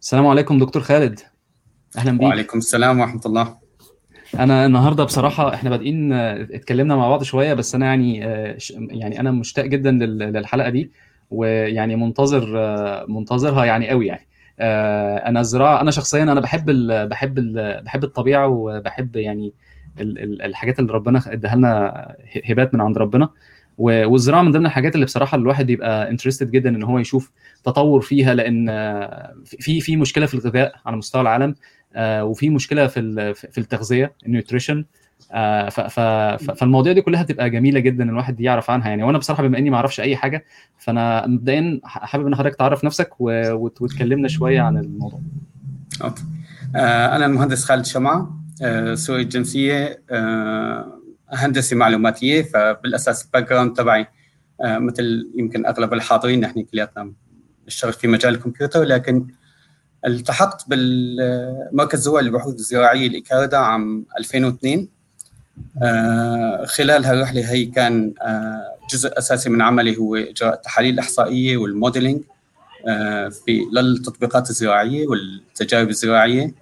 السلام عليكم دكتور خالد. أهلا بيك. وعليكم السلام ورحمة الله. أنا النهارده بصراحة إحنا بادئين آه، اتكلمنا مع بعض شوية بس أنا يعني آه، يعني أنا مشتاق جدا لل- للحلقة دي ويعني منتظر آه، منتظرها يعني قوي يعني. أنا الزراعه أنا شخصيا أنا بحب ال بحب ال بحب الطبيعة وبحب يعني ال- ال- الحاجات اللي ربنا اداها لنا هبات من عند ربنا. والزراعة من ضمن الحاجات اللي بصراحة الواحد يبقى انترستد جدا إن هو يشوف تطور فيها لأن في في مشكلة في الغذاء على مستوى العالم آه، وفي مشكلة في في التغذية ال nutrition آه، فالمواضيع دي كلها تبقى جميلة جدا الواحد يعرف عنها يعني. وأنا بصراحة بما إني ما أعرفش أي حاجة فأنا مبدئيا حابب إن حضرتك تعرف نفسك وتكلمنا شوية عن الموضوع. Okay. آه، أنا المهندس خالد الشمعة آه، سوري الجنسية هندسة معلوماتية فبالأساس ال background تبعي آه، مثل يمكن أغلب الحاضرين نحن كلياتنا نشتغل في مجال الكمبيوتر لكن التحقت بالمركز الزراعي للبحوث الزراعيه الايكاردا عام 2002 آه، خلال هالرحله هي كان آه، جزء أساسي من عملي هو إجراء التحاليل الإحصائية وال modeling آه، في للتطبيقات الزراعية والتجارب الزراعية.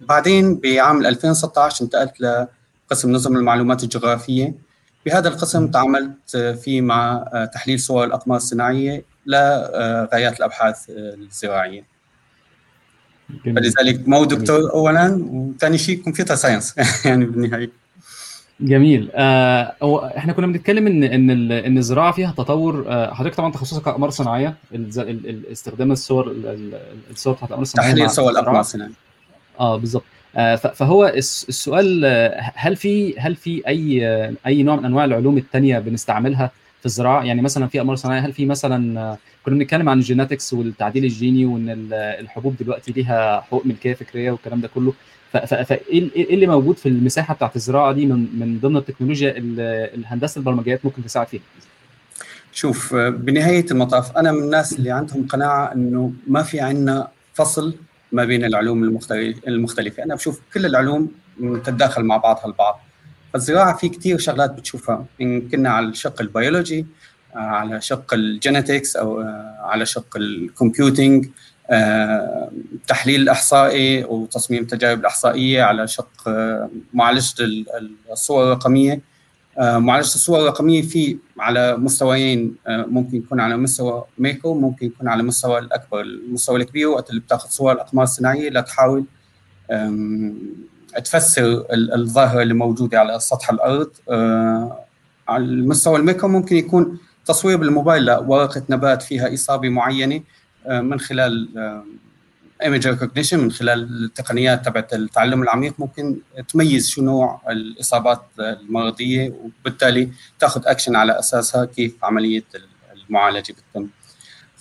بعدين بعام 2016 انتقلت لقسم نظم المعلومات الجغرافية. بهذا القسم تعاملت فيه مع آه، تحليل صور الأقمار الصناعية لغايات آه، الزراعية. جميل. فلذلك مو دكتور اولا وثاني شيء كمبيوتر ساينس. يعني بالنهاية. جميل. آه إحنا كنا بنتكلم إن إن إن الزراعة فيها تطور آه حضرتك طبعا تخصصك اقمار صناعية استخدام الصور ال- ال- الصور بتاعت الأقمار الصناعية تحليل صور الأقمار الصناعية. آه بالظبط آه فهو الس- السؤال آه، هل في هل في أي آه، أي نوع من أنواع العلوم التانية بنستعملها في الزراعة؟ يعني مثلا في اقمار صناعية هل في مثلا آه، كنا بنتكلم عن الجيناتكس والتعديل الجيني وإن ال- الحبوب دلوقتي ليها حقوق ملكية فكرية والكلام ده كله؟ فايه إيه اللي موجود في المساحة بتاعت الزراعة دي من من ضمن التكنولوجيا الهندسة البرمجيات ممكن تساعد فيها؟ شوف آه، بنهاية المطاف أنا من الناس اللي عندهم قناعة إنه ما في عندنا فصل ما بين العلوم المختلف- المختلفة. أنا بشوف كل العلوم تتداخل مع بعضها البعض. فالزراعة في كثير شغلات بتشوفها. إن كنا على الشق البيولوجي آه، على شق ال genetics أو آه، على شق ال computing آه، تحليل الإحصائي وتصميم التجارب الإحصائية على شق معالجة ال- الصور الرقمية. معالجة الصور الرقمية في على مستويين آه، ممكن يكون على مستوى ميكرو ممكن يكون على مستوى الأكبر. المستوى الكبير وقت اللي بتاخذ صور الأقمار الصناعية لتحاول تفسر ال- الظاهرة اللي موجودة على سطح الأرض. آه، على المستوى الميكرو ممكن يكون تصوير بالموبايل لورقة نبات فيها إصابة معينة آه، من خلال image recognition من خلال التقنيات تبعت التعلم العميق ممكن تميز شو نوع الإصابات المرضيه وبالتالي تاخذ اكشن على أساسها كيف عملية المعالجة بتتم.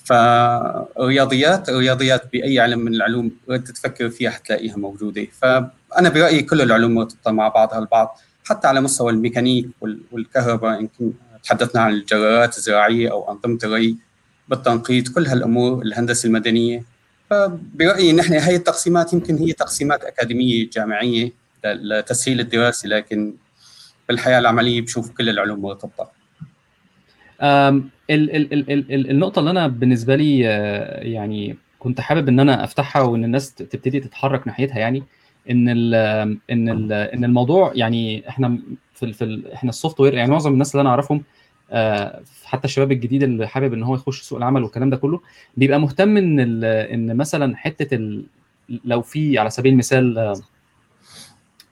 فالرياضيات الرياضيات بأي علم من العلوم بدك تفكر فيها حتلاقيها موجودة فأنا برأيي كل العلوم مرتبطة مع بعضها البعض حتى على مستوى الميكانيك وال- والكهرباء يمكن تحدثنا عن الجرارات الزراعية أو أنظمة الري بالتنقيط كل هالأمور الهندسة المدنية فبرايي نحن هي التقسيمات يمكن هي تقسيمات أكاديمية جامعية لتسهيل الدراسة لكن بالحياة العملية بشوف كل العلوم مرتبطة. ال ال ال ال ال- النقطة اللي أنا بالنسبة لي آه، يعني كنت حابب إن أنا أفتحها وإن الناس تبتدي تتحرك ناحيتها يعني إن ال إن ال إن الموضوع يعني إحنا في في إحنا السوفت وير يعني معظم الناس اللي أنا أعرفهم حتى الشباب الجديد اللي حابب إن هو يخش سوق العمل والكلام ده كله بيبقى مهتم إن ال إن مثلا ال لو في على سبيل المثال آه،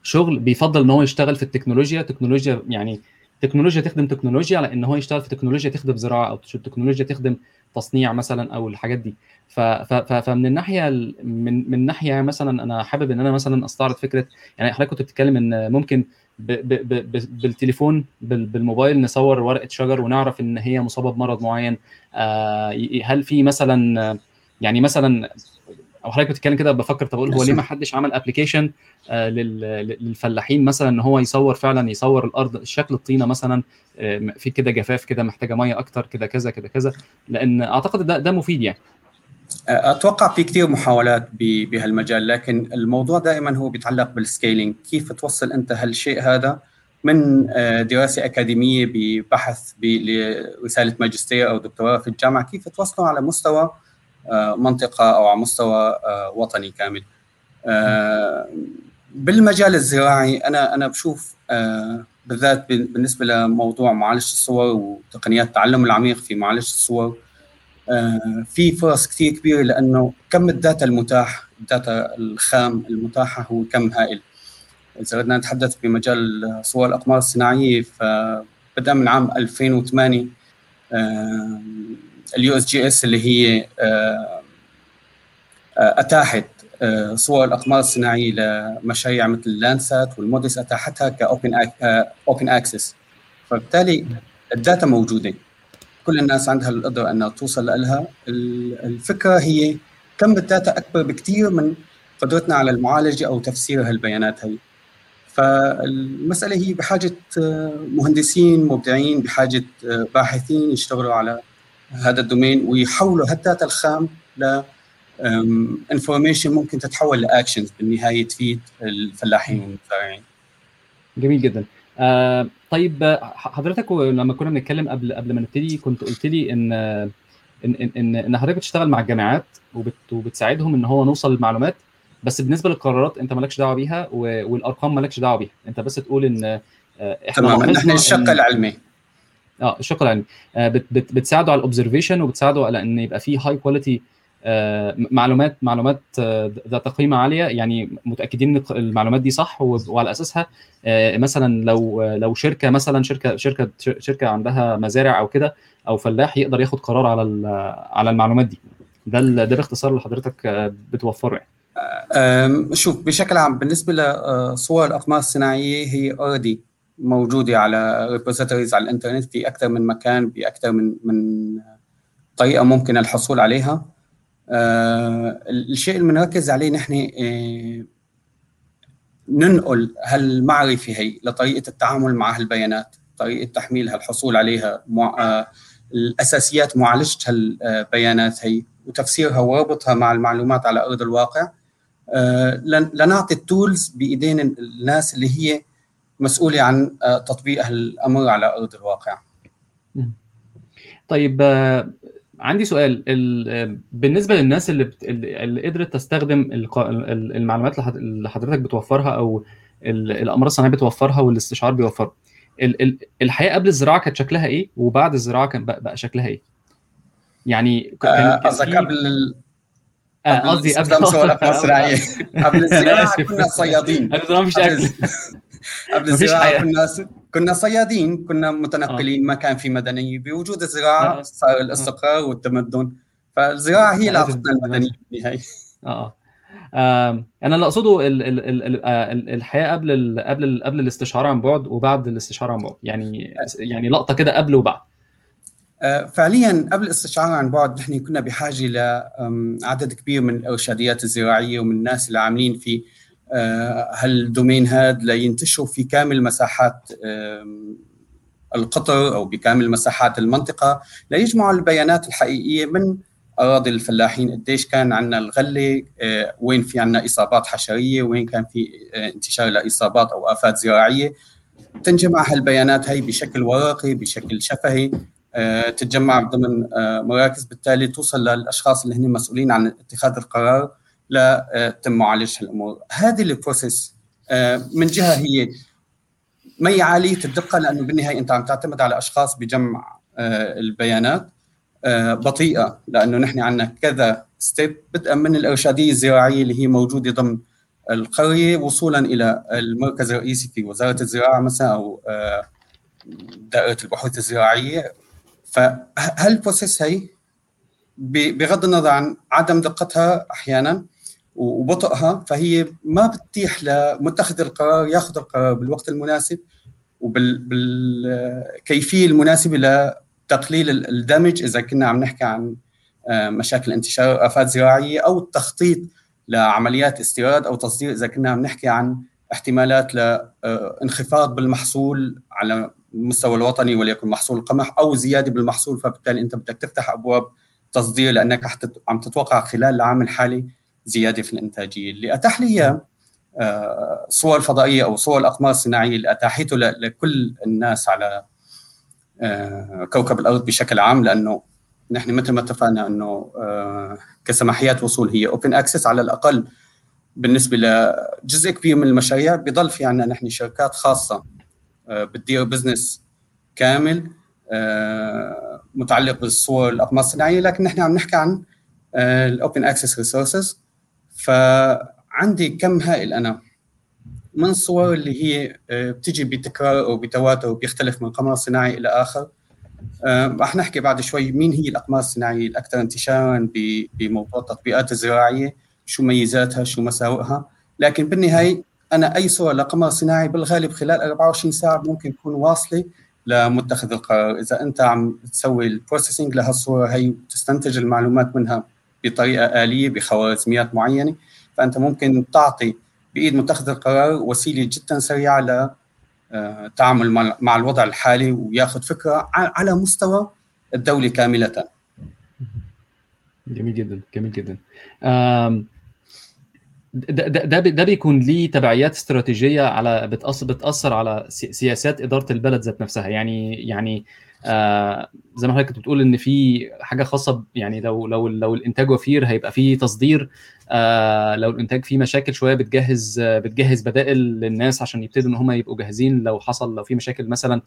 شغل بيفضل إن هو يشتغل في التكنولوجيا. تكنولوجيا يعني تكنولوجيا تخدم تكنولوجيا على إن هو يشتغل في تكنولوجيا تخدم زراعة أو تكنولوجيا تخدم تصنيع مثلا أو الحاجات دي. فمن الناحية ال- من من ناحية مثلا أنا حابب إن أنا مثلا أستعرض فكرة يعني حضرتك كنت بتتكلم إن ممكن ب ب ب ب بالتليفون بال بالموبايل نصور ورقة شجر ونعرف إن هي مصابة بمرض معين. آه هل في مثلا آه، يعني مثلا أو حضرتك بتتكلم كده بفكر طب أقول هو ليه ما حدش عمل ابلكيشن للفلاحين مثلا إن هو يصور فعلا يصور الأرض شكل الطينة مثلا آه، في كده جفاف كده محتاجة مية أكتر كده كذا كده كذا. لأن أعتقد ده ده مفيد يعني. أتوقع في كثير محاولات بهالمجال لكن الموضوع دائما هو بيتعلق بالسكيلينج كيف توصل أنت هالشيء هذا من آه، دراسة أكاديمية ببحث ب- لرسالة ماجستير أو دكتوراه في الجامعة كيف توصله على مستوى منطقة أو على مستوى وطني كامل. بالمجال الزراعي أنا أنا بشوف بالذات بالنسبة لموضوع معالجة الصور وتقنيات التعلم العميق في معالجة الصور في فرص كثير كبيرة لأنه كم ال data المتاح ال data الخام المتاحة هو كم هائل. إذا بدنا نتحدث بمجال صور الأقمار الصناعية فبدا من عام 2008 ال USGS اللي هي أتاحت صور الأقمار الصناعية لمشاريع مثل Landsat وال MODIS أتاحتها ك open open access. فبالتالي ال data موجودة. كل الناس عندها القدرة إنها توصل لها الفكرة هي كم ال data أكبر بكثير من قدرتنا على المعالجة أو تفسير هالبيانات هي فالمسألة هي بحاجة مهندسين مبدعين بحاجة باحثين يشتغلوا على هذا ال domain ويحولوا هال data الخام ل information ممكن تتحول ل actions بالنهاية تفيد الفلاحين والمزارعين. جميل جدا. آه طيب حضرتك لما كنا بنتكلم قبل قبل ما نبتدي كنت قلت لي إن إن إن إن حضرتك بتشتغل مع الجامعات وبت وبتساعدهم إن هو نوصل للمعلومات بس بالنسبة للقرارات أنت مالكش دعوة بيها والأرقام مالكش دعوة بيها. أنت بس تقول إن إحنا تمام إحنا الشق العلمي. آه الشق العلمي. بت بت بتساعده على ال observation وبتساعده على إن يبقى فيه high quality معلومات معلومات ذات قيمة عالية. يعني متأكدين إن المعلومات دي صح وعلى أساسها مثلا لو لو شركة مثلا شركة شركة شركة عندها مزارع أو كده أو فلاح يقدر ياخد قرار على على المعلومات دي. ده ده باختصار اللي حضرتك بتوفره يعني. شوف بشكل عام بالنسبة لصور الأقمار الصناعية هي already موجودة على repositories على الإنترنت في أكثر من مكان باكثر من من طريقة ممكن الحصول عليها. آه الشيء اللي بنركز عليه نحن آه ننقل هالمعرفة هي لطريقة التعامل مع هالبيانات طريقة تحميلها الحصول عليها مع آه الأساسيات معالجة هالبيانات هي وتفسيرها وربطها مع المعلومات على أرض الواقع لنعطي التولز بإيدين الناس اللي هي مسؤولة عن تطبيق هالأمر على أرض الواقع. طيب عندي سؤال. بالنسبة للناس اللي بت... اللي قدرت تستخدم المعلومات اللي حضرتك بتوفرها أو الاقمار الصناعية بتوفرها والاستشعار بيوفرها الحياة قبل الزراعة كانت شكلها إيه؟ وبعد الزراعة كان بقى شكلها إيه؟ يعني قصدك قبل قصدي قبل الصناعيه قبل الزراعة كنا صيادين. قبل الزراعه مفيش اكل قبل الزراعة كنا كنا صيادين كنا متنقلين ما كان في مدنيه بوجود الزراعة صار الاستقرار والتمدن. فالزراعة هي اللي اعطتنا المدنية بالنهاية. آه. أنا اللي أقصده ال ال ال ال الحياة قبل قبل قبل الاستشعار عن بعد وبعد الاستشعار عن بعد. يعني يعني لقطة كده قبل وبعد. فعليا قبل الاستشعار عن بعد نحن كنا بحاجة لعدد كبير من الأرشاديات الزراعية ومن الناس اللي عاملين في هالدومين هذا لينتشروا في كامل مساحات القطر أو بكامل مساحات المنطقة؟ ليجمعوا البيانات الحقيقية من أراضي الفلاحين قديش كان عندنا الغلة وين في عندنا إصابات حشرية وين كان في انتشار لإصابات أو آفات زراعية. تنجمع هالبيانات هي بشكل ورقي بشكل شفهي تتجمع ضمن مراكز بالتالي توصل للأشخاص اللي هن مسؤولين عن اتخاذ القرار. لتم معالجة الأمور هذه ال process من جهة هي ما هي عاليه الدقه لأنه بالنهاية أنت عم تعتمد على أشخاص بجمع البيانات بطيئة لأنه نحن عندنا كذا step بدءا من الإرشادية الزراعية اللي هي موجودة ضمن القرية وصولا إلى المركز الرئيسي في وزارة الزراعة مثلا أو دائرة البحوث الزراعية. فهال process هي؟ بغض النظر عن عدم دقتها أحيانا وبطئها فهي ما بتتيح لمتخذ القرار ياخذ القرار بالوقت المناسب وبالكيفيه المناسبة لتقليل الدمج إذا كنا عم نحكي عن مشاكل انتشار آفات زراعية أو التخطيط لعمليات استيراد أو تصدير إذا كنا عم نحكي عن احتمالات لانخفاض بالمحصول على المستوى الوطني وليكن محصول القمح أو زيادة بالمحصول فبالتالي أنت بدك تفتح أبواب تصدير لأنك عم تتوقع خلال العام الحالي زيادة في الإنتاجية. اللي أتاح لي صور فضائية أو صور الاقمار الصناعيه اللي أتاحته لكل الناس على كوكب الأرض بشكل عام لأنه نحن مثل ما اتفقنا إنه كسماحيات وصول هي open access على الأقل بالنسبة لجزء كبير من المشاريع بضل في عندنا نحن شركات خاصة بتدير business كامل متعلق بالصور الأقمار الصناعية لكن نحن عم نحكي عن ال open access resources فعندي كم هائل أنا. من الصور اللي هي آه، بتجي بتكرار أو بتواتر وبيختلف من قمر صناعي إلى آخر. آه، رح نحكي بعد شوي مين هي الأقمار الصناعية الأكثر انتشارا بموضوع التطبيقات الزراعية شو ميزاتها شو مساوئها. لكن بالنهاية أنا أي صوره لقمر صناعي بالغالب خلال 24 ساعة ممكن تكون واصلة لمتخذ القرار. إذا أنت عم تسوي البروسيسنج لهالصورة هي وتستنتج المعلومات منها. بطريقة آلية بخوارزميات معينة فأنت ممكن تعطي بإيد متخذ القرار وسيلة جدا سريعة ل آه، مع الوضع الحالي وياخذ فكرة على مستوى الدولة كاملة. جميل جدا جميل جدا. ده ده ده بيكون ليه تبعيات استراتيجية على بتاثر بتأثر على سياسات إدارة البلد ذات نفسها يعني يعني آه زي ما حضرتك كنت بتقول إن في حاجة خاصة يعني لو لو لو الإنتاج وفير هيبقى فيه تصدير آه لو الإنتاج فيه مشاكل شوية بتجهز آه بتجهز بدائل للناس عشان يبتدوا إن هم يبقوا جاهزين لو حصل لو في مشاكل مثلا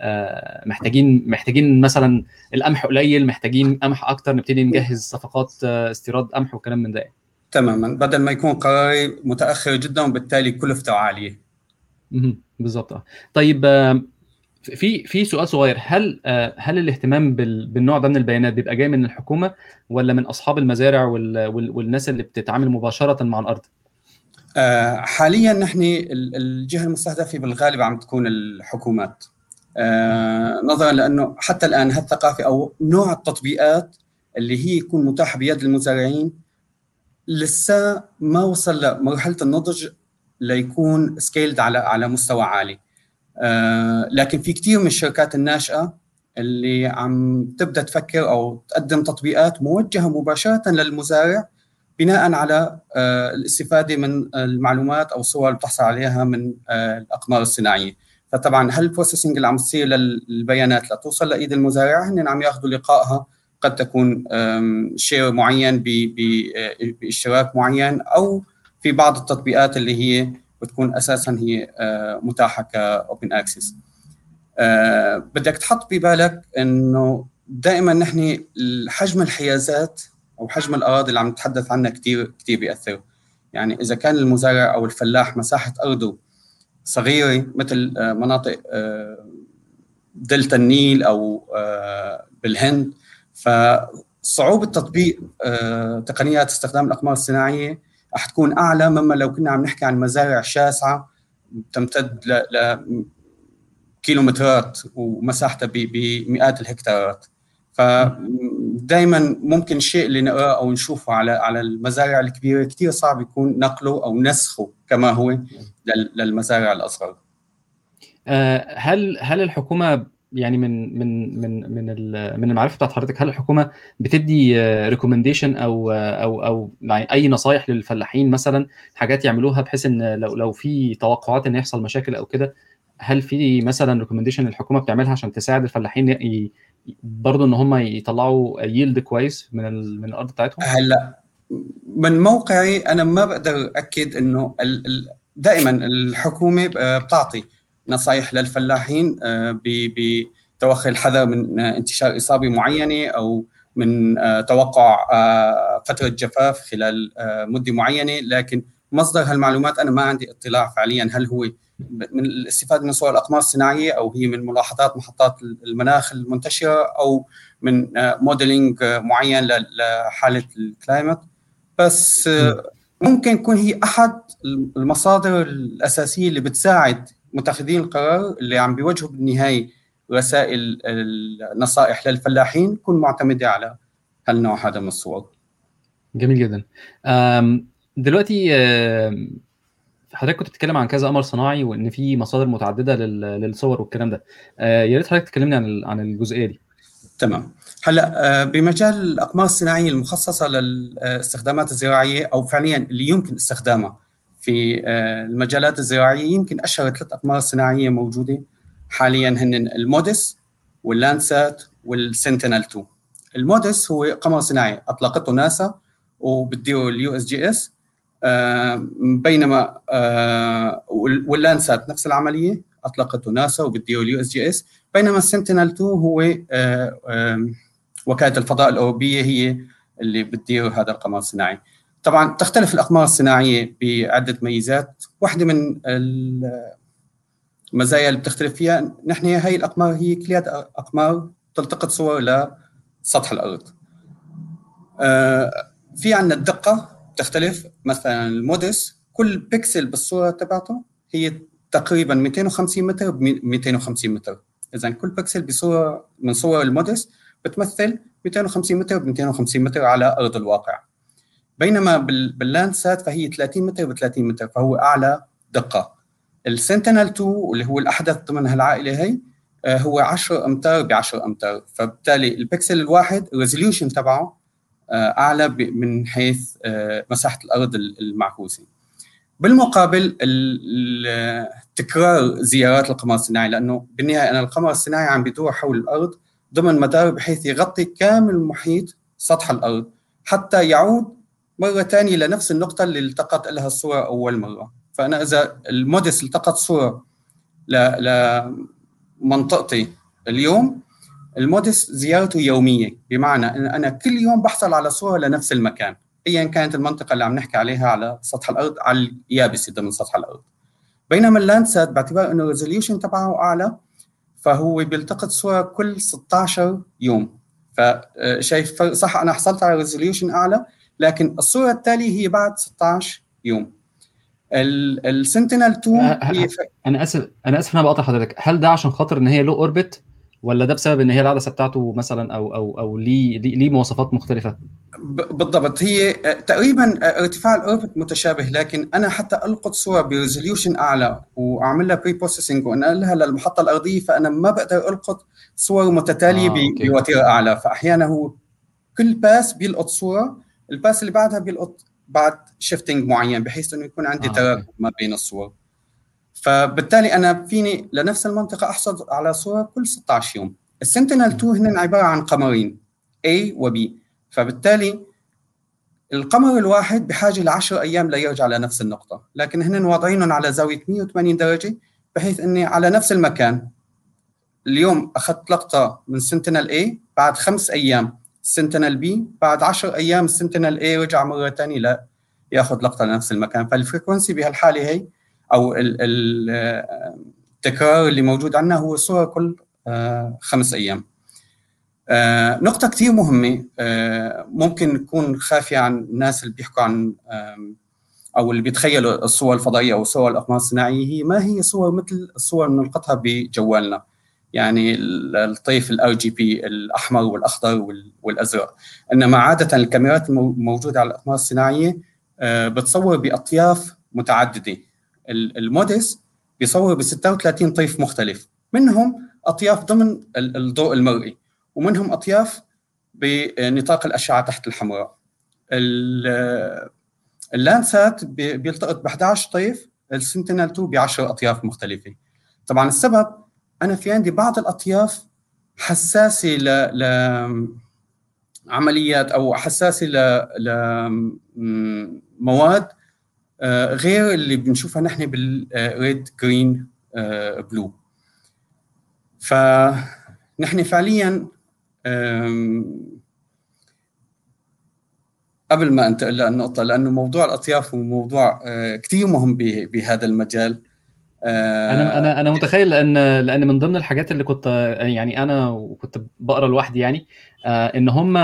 آه محتاجين محتاجين مثلا القمح قليل محتاجين قمح أكتر نبتدي نجهز صفقات آه استيراد قمح وكلام من ده. تماما. بدل ما يكون قراري متأخر جدا وبالتالي كلفته عالية. بالظبط. آه. طيب آه في في سؤال صغير. هل آه، هل الاهتمام بالنوع ده من البيانات بيبقى جاي من الحكومة ولا من أصحاب المزارع والناس اللي بتتعامل مباشرة مع الأرض؟ آه، حاليا نحن الجهة المستهدفة بالغالب عم تكون الحكومات. آه، نظرا لأنه حتى الآن هالثقافة أو نوع التطبيقات اللي هي يكون متاحه بيد المزارعين لسه ما وصل لمرحلة النضج ليكون scaled على على مستوى عالي. لكن في كثير من الشركات الناشئة اللي عم تبدأ تفكر أو تقدم تطبيقات موجهة مباشرة للمزارع بناء على آه، الاستفادة من المعلومات أو الصور اللي بتحصل عليها من آه، الأقمار الصناعية. فطبعا هال processing اللي عم تصير للبيانات لتوصل لإيد المزارع هن عم ياخذوا لقاءها قد تكون share معين باشتراك معين أو في بعض التطبيقات اللي هي بتكون أساسا هي آه، متاحة ك open access آه، بدك تحط ببالك إنه دائما نحن حجم الحيازات أو حجم الأراضي اللي عم نتحدث عنها كثير كثير بياثر يعني إذا كان المزارع أو الفلاح مساحة أرضه صغيرة مثل آه، مناطق دلتا النيل أو بالهند فصعوبة تطبيق تقنيات استخدام الأقمار الصناعية رح تكون أعلى مما لو كنا عم نحكي عن مزارع شاسعة تمتد ل كيلومترات ومساحتها بمئات الهكتارات فدائما ممكن الشيء اللي نقرأه أو نشوفه على على المزارع الكبيرة كثير صعب يكون نقله أو نسخه كما هو للمزارع الأصغر. آه، هل هل الحكومة يعني من من من من من المعرفة بتاعت حضرتك هل الحكومة بتدي recommendation أو أو أو يعني أي نصايح للفلاحين مثلا حاجات يعملوها بحيث إن لو لو في توقعات إن يحصل مشاكل أو كده هل في مثلا recommendation الحكومة بتعملها عشان تساعد الفلاحين برضه إن هم يطلعوا yield كويس من من الأرض بتاعتهم؟ هلأ من موقعي أنا ما بقدر اكد إنه دائما الحكومة بتعطي نصائح للفلاحين آه، بتوخي الحذر من انتشار إصابة معينة أو من آه، توقع آه، فتره جفاف خلال مدة معينة. لكن مصدر هالمعلومات أنا ما عندي اطلاع فعليا هل هو من الاستفادة من صور الأقمار الصناعية أو هي من ملاحظات محطات المناخ المنتشرة أو من modeling معين لحالة ال climate بس ممكن يكون هي أحد المصادر الأساسية اللي بتساعد متخذين القرار اللي عم بيوجهوا بالنهاية رسائل النصائح للفلاحين تكون معتمدة على هالنوع هذا من الصور. جميل جدا. دلوقتي حضرتك كنت بتتكلم عن كذا قمر صناعي وإن في مصادر متعددة للصور والكلام ده. آه، يا ريت حضرتك تكلمني عن عن الجزئية دي. تمام. هلأ آه، بمجال الأقمار الصناعية المخصصة للاستخدامات الزراعية أو فعليا اللي يمكن استخدامها في آه، المجالات الزراعية. يمكن أشهر ثلاث أقمار صناعية موجودة حاليا هن المودس واللانسات والسنتينل 2 المودس هو قمر صناعي أطلقته ناسا وبتديره ال USGS بينما آه، وال Landsat نفس العملية أطلقته ناسا وبتديره ال USGS. بينما ال Sentinel 2 هو آه، وكالة الفضاء الأوروبية هي اللي بتدير هذا القمر الصناعي. طبعا تختلف الأقمار الصناعية بعدة ميزات. واحدة من المزايا اللي بتختلف فيها نحن هي الأقمار هي كليات أقمار تلتقط صور لسطح الأرض. آه، في عندنا الدقة تختلف مثلا ال MODIS كل بيكسل بالصورة تبعته هي تقريبا 250 متر ب 250 متر. اذا كل بيكسل بصورة من صور ال MODIS بتمثل 250 متر ب 250 متر على أرض الواقع. بينما بال Landsat فهي 30 متر ب 30 متر فهو أعلى دقة. ال Sentinel 2 اللي هو الأحدث ضمن هالعائله هي آه، هو 10 أمتار ب 10 أمتار. فبالتالي البكسل الواحد ال resolution تبعه آه، أعلى من حيث آه، مساحة الأرض المعكوسة. بالمقابل تكرار زيارات القمر الصناعي لأنه بالنهاية أنا القمر الصناعي عم بيدور حول الأرض ضمن مدار بحيث يغطي كامل المحيط سطح الأرض حتى يعود مرة ثانية لنفس النقطة اللي التقط لها الصورة أول مرة. فأنا إذا الموديس التقط صورة لمنطقتي اليوم الـ MODIS زيارته يومية. بمعنى إن أنا كل يوم بحصل على صورة لنفس المكان. ايا كانت المنطقة اللي عم نحكي عليها على سطح الأرض على اليابسه ضمن سطح الأرض. بينما الـ Landsat باعتبار إنه ال resolution تبعه أعلى فهو بيلتقط صورة كل 16 يوم. فشايف صح؟ أنا حصلت على resolution أعلى لكن الصورة التالية هي بعد 16 يوم. ال Sentinel 2 هي ف... أنا آسف أنا آسف أنا بقطع حضرتك. هل ده عشان خاطر إن هي low orbit ولا ده بسبب إن هي العدسة بتاعته مثلا أو أو أو ليه ليه مواصفات مختلفة؟ بالضبط. هي تقريبا ارتفاع ال orbit متشابه لكن أنا حتى ألقط صور ب resolution أعلى وأعمل لها pre-processing وانقلها للمحطة الأرضية فأنا ما بقدر ألقط صور متتالية آه، بوتيرة أعلى. فاحيانا هو كل pass بيلقط صورة ال pass اللي بعدها بيلقط بعد shifting معين بحيث إنه يكون عندي آه، تراكم ما بين الصور. فبالتالي أنا فيني لنفس المنطقة احصل على صورة كل 16 يوم. ال Sentinel 2 هن عبارة عن قمرين A و B. فبالتالي القمر الواحد بحاجة ل 10 أيام ليرجع لنفس النقطة. لكن هن واضعينهم على زاوية 180 درجة بحيث إني على نفس المكان. اليوم أخذت لقطة من Sentinel A بعد خمس أيام. Sentinel B بعد 10 أيام ال Sentinel A رجع مرة ثانية لا ياخذ لقطة لنفس المكان. فال frequency بهالحالة هي أو التكرار اللي موجود عندنا هو صورة كل آه، خمس أيام. آه، نقطة كثير مهمة آه، ممكن تكون خافية عن الناس اللي بيحكوا عن أو اللي بيتخيلوا الصور الفضائية أو صور الأقمار الصناعية. هي ما هي صور مثل الصور اللي نلقطها بجوالنا. يعني الطيف ال RGB الأحمر والأخضر والأزرق. إنما عادة الكاميرات الموجودة على الأقمار الصناعية آه، بتصور بأطياف متعددة. الموديس بيصور ب 36 طيف مختلف. منهم أطياف ضمن الضوء المرئي ومنهم أطياف بنطاق الأشعة تحت الحمراء. اللانسات بيلتقط ب 11 طيف السنتينل 2 ب 10 أطياف مختلفة. طبعا السبب أنا في عندي بعض الأطياف حساسة ل ل عمليات أو حساسة ل لمواد آه، غير اللي بنشوفها نحن بال red green blue. فنحن فعليا قبل ما أنتقل للنقطه لأنه موضوع الأطياف هو موضوع آه، كثير مهم بهذا المجال. أنا أنا أنا متخيل لأن لأن من ضمن الحاجات اللي كنت يعني أنا وكنت بقرأ لوحدي يعني آه، إن هم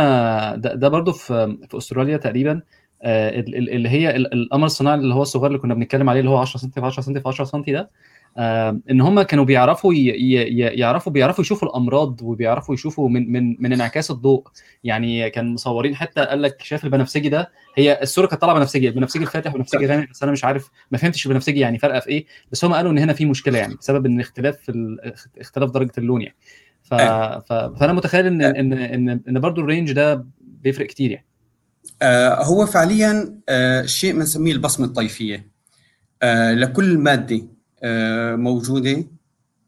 ده, ده برضه في في أستراليا تقريبا آه، اللي هي القمر الصناعي اللي هو الصغير اللي كنا بنتكلم عليه اللي هو 10 سم في 10 سم في 10 سم ده إن هم كانوا بيعرفوا يعرفوا بيعرفوا يشوفوا الأمراض وبيعرفوا يشوفوا من من من انعكاس الضوء. يعني كان مصورين حتى قال لك شايف البنفسجي ده هي الصورة كانت طالعة بنفسجي البنفسجي الفاتح والبنفسجي الغامق بس أنا مش عارف ما فهمتش البنفسجي يعني فرقة في إيه بس هم قالوا إن هنا في مشكلة يعني بسبب إن اختلاف في اختلاف درجة اللون يعني. ف... ف... فأنا متخيل إن إن إن, إن برضه الرينج ده بيفرق كتير يعني. آه هو فعليا آه شيء بنسميه البصمة الطيفية. آه لكل مادة آه، موجودة.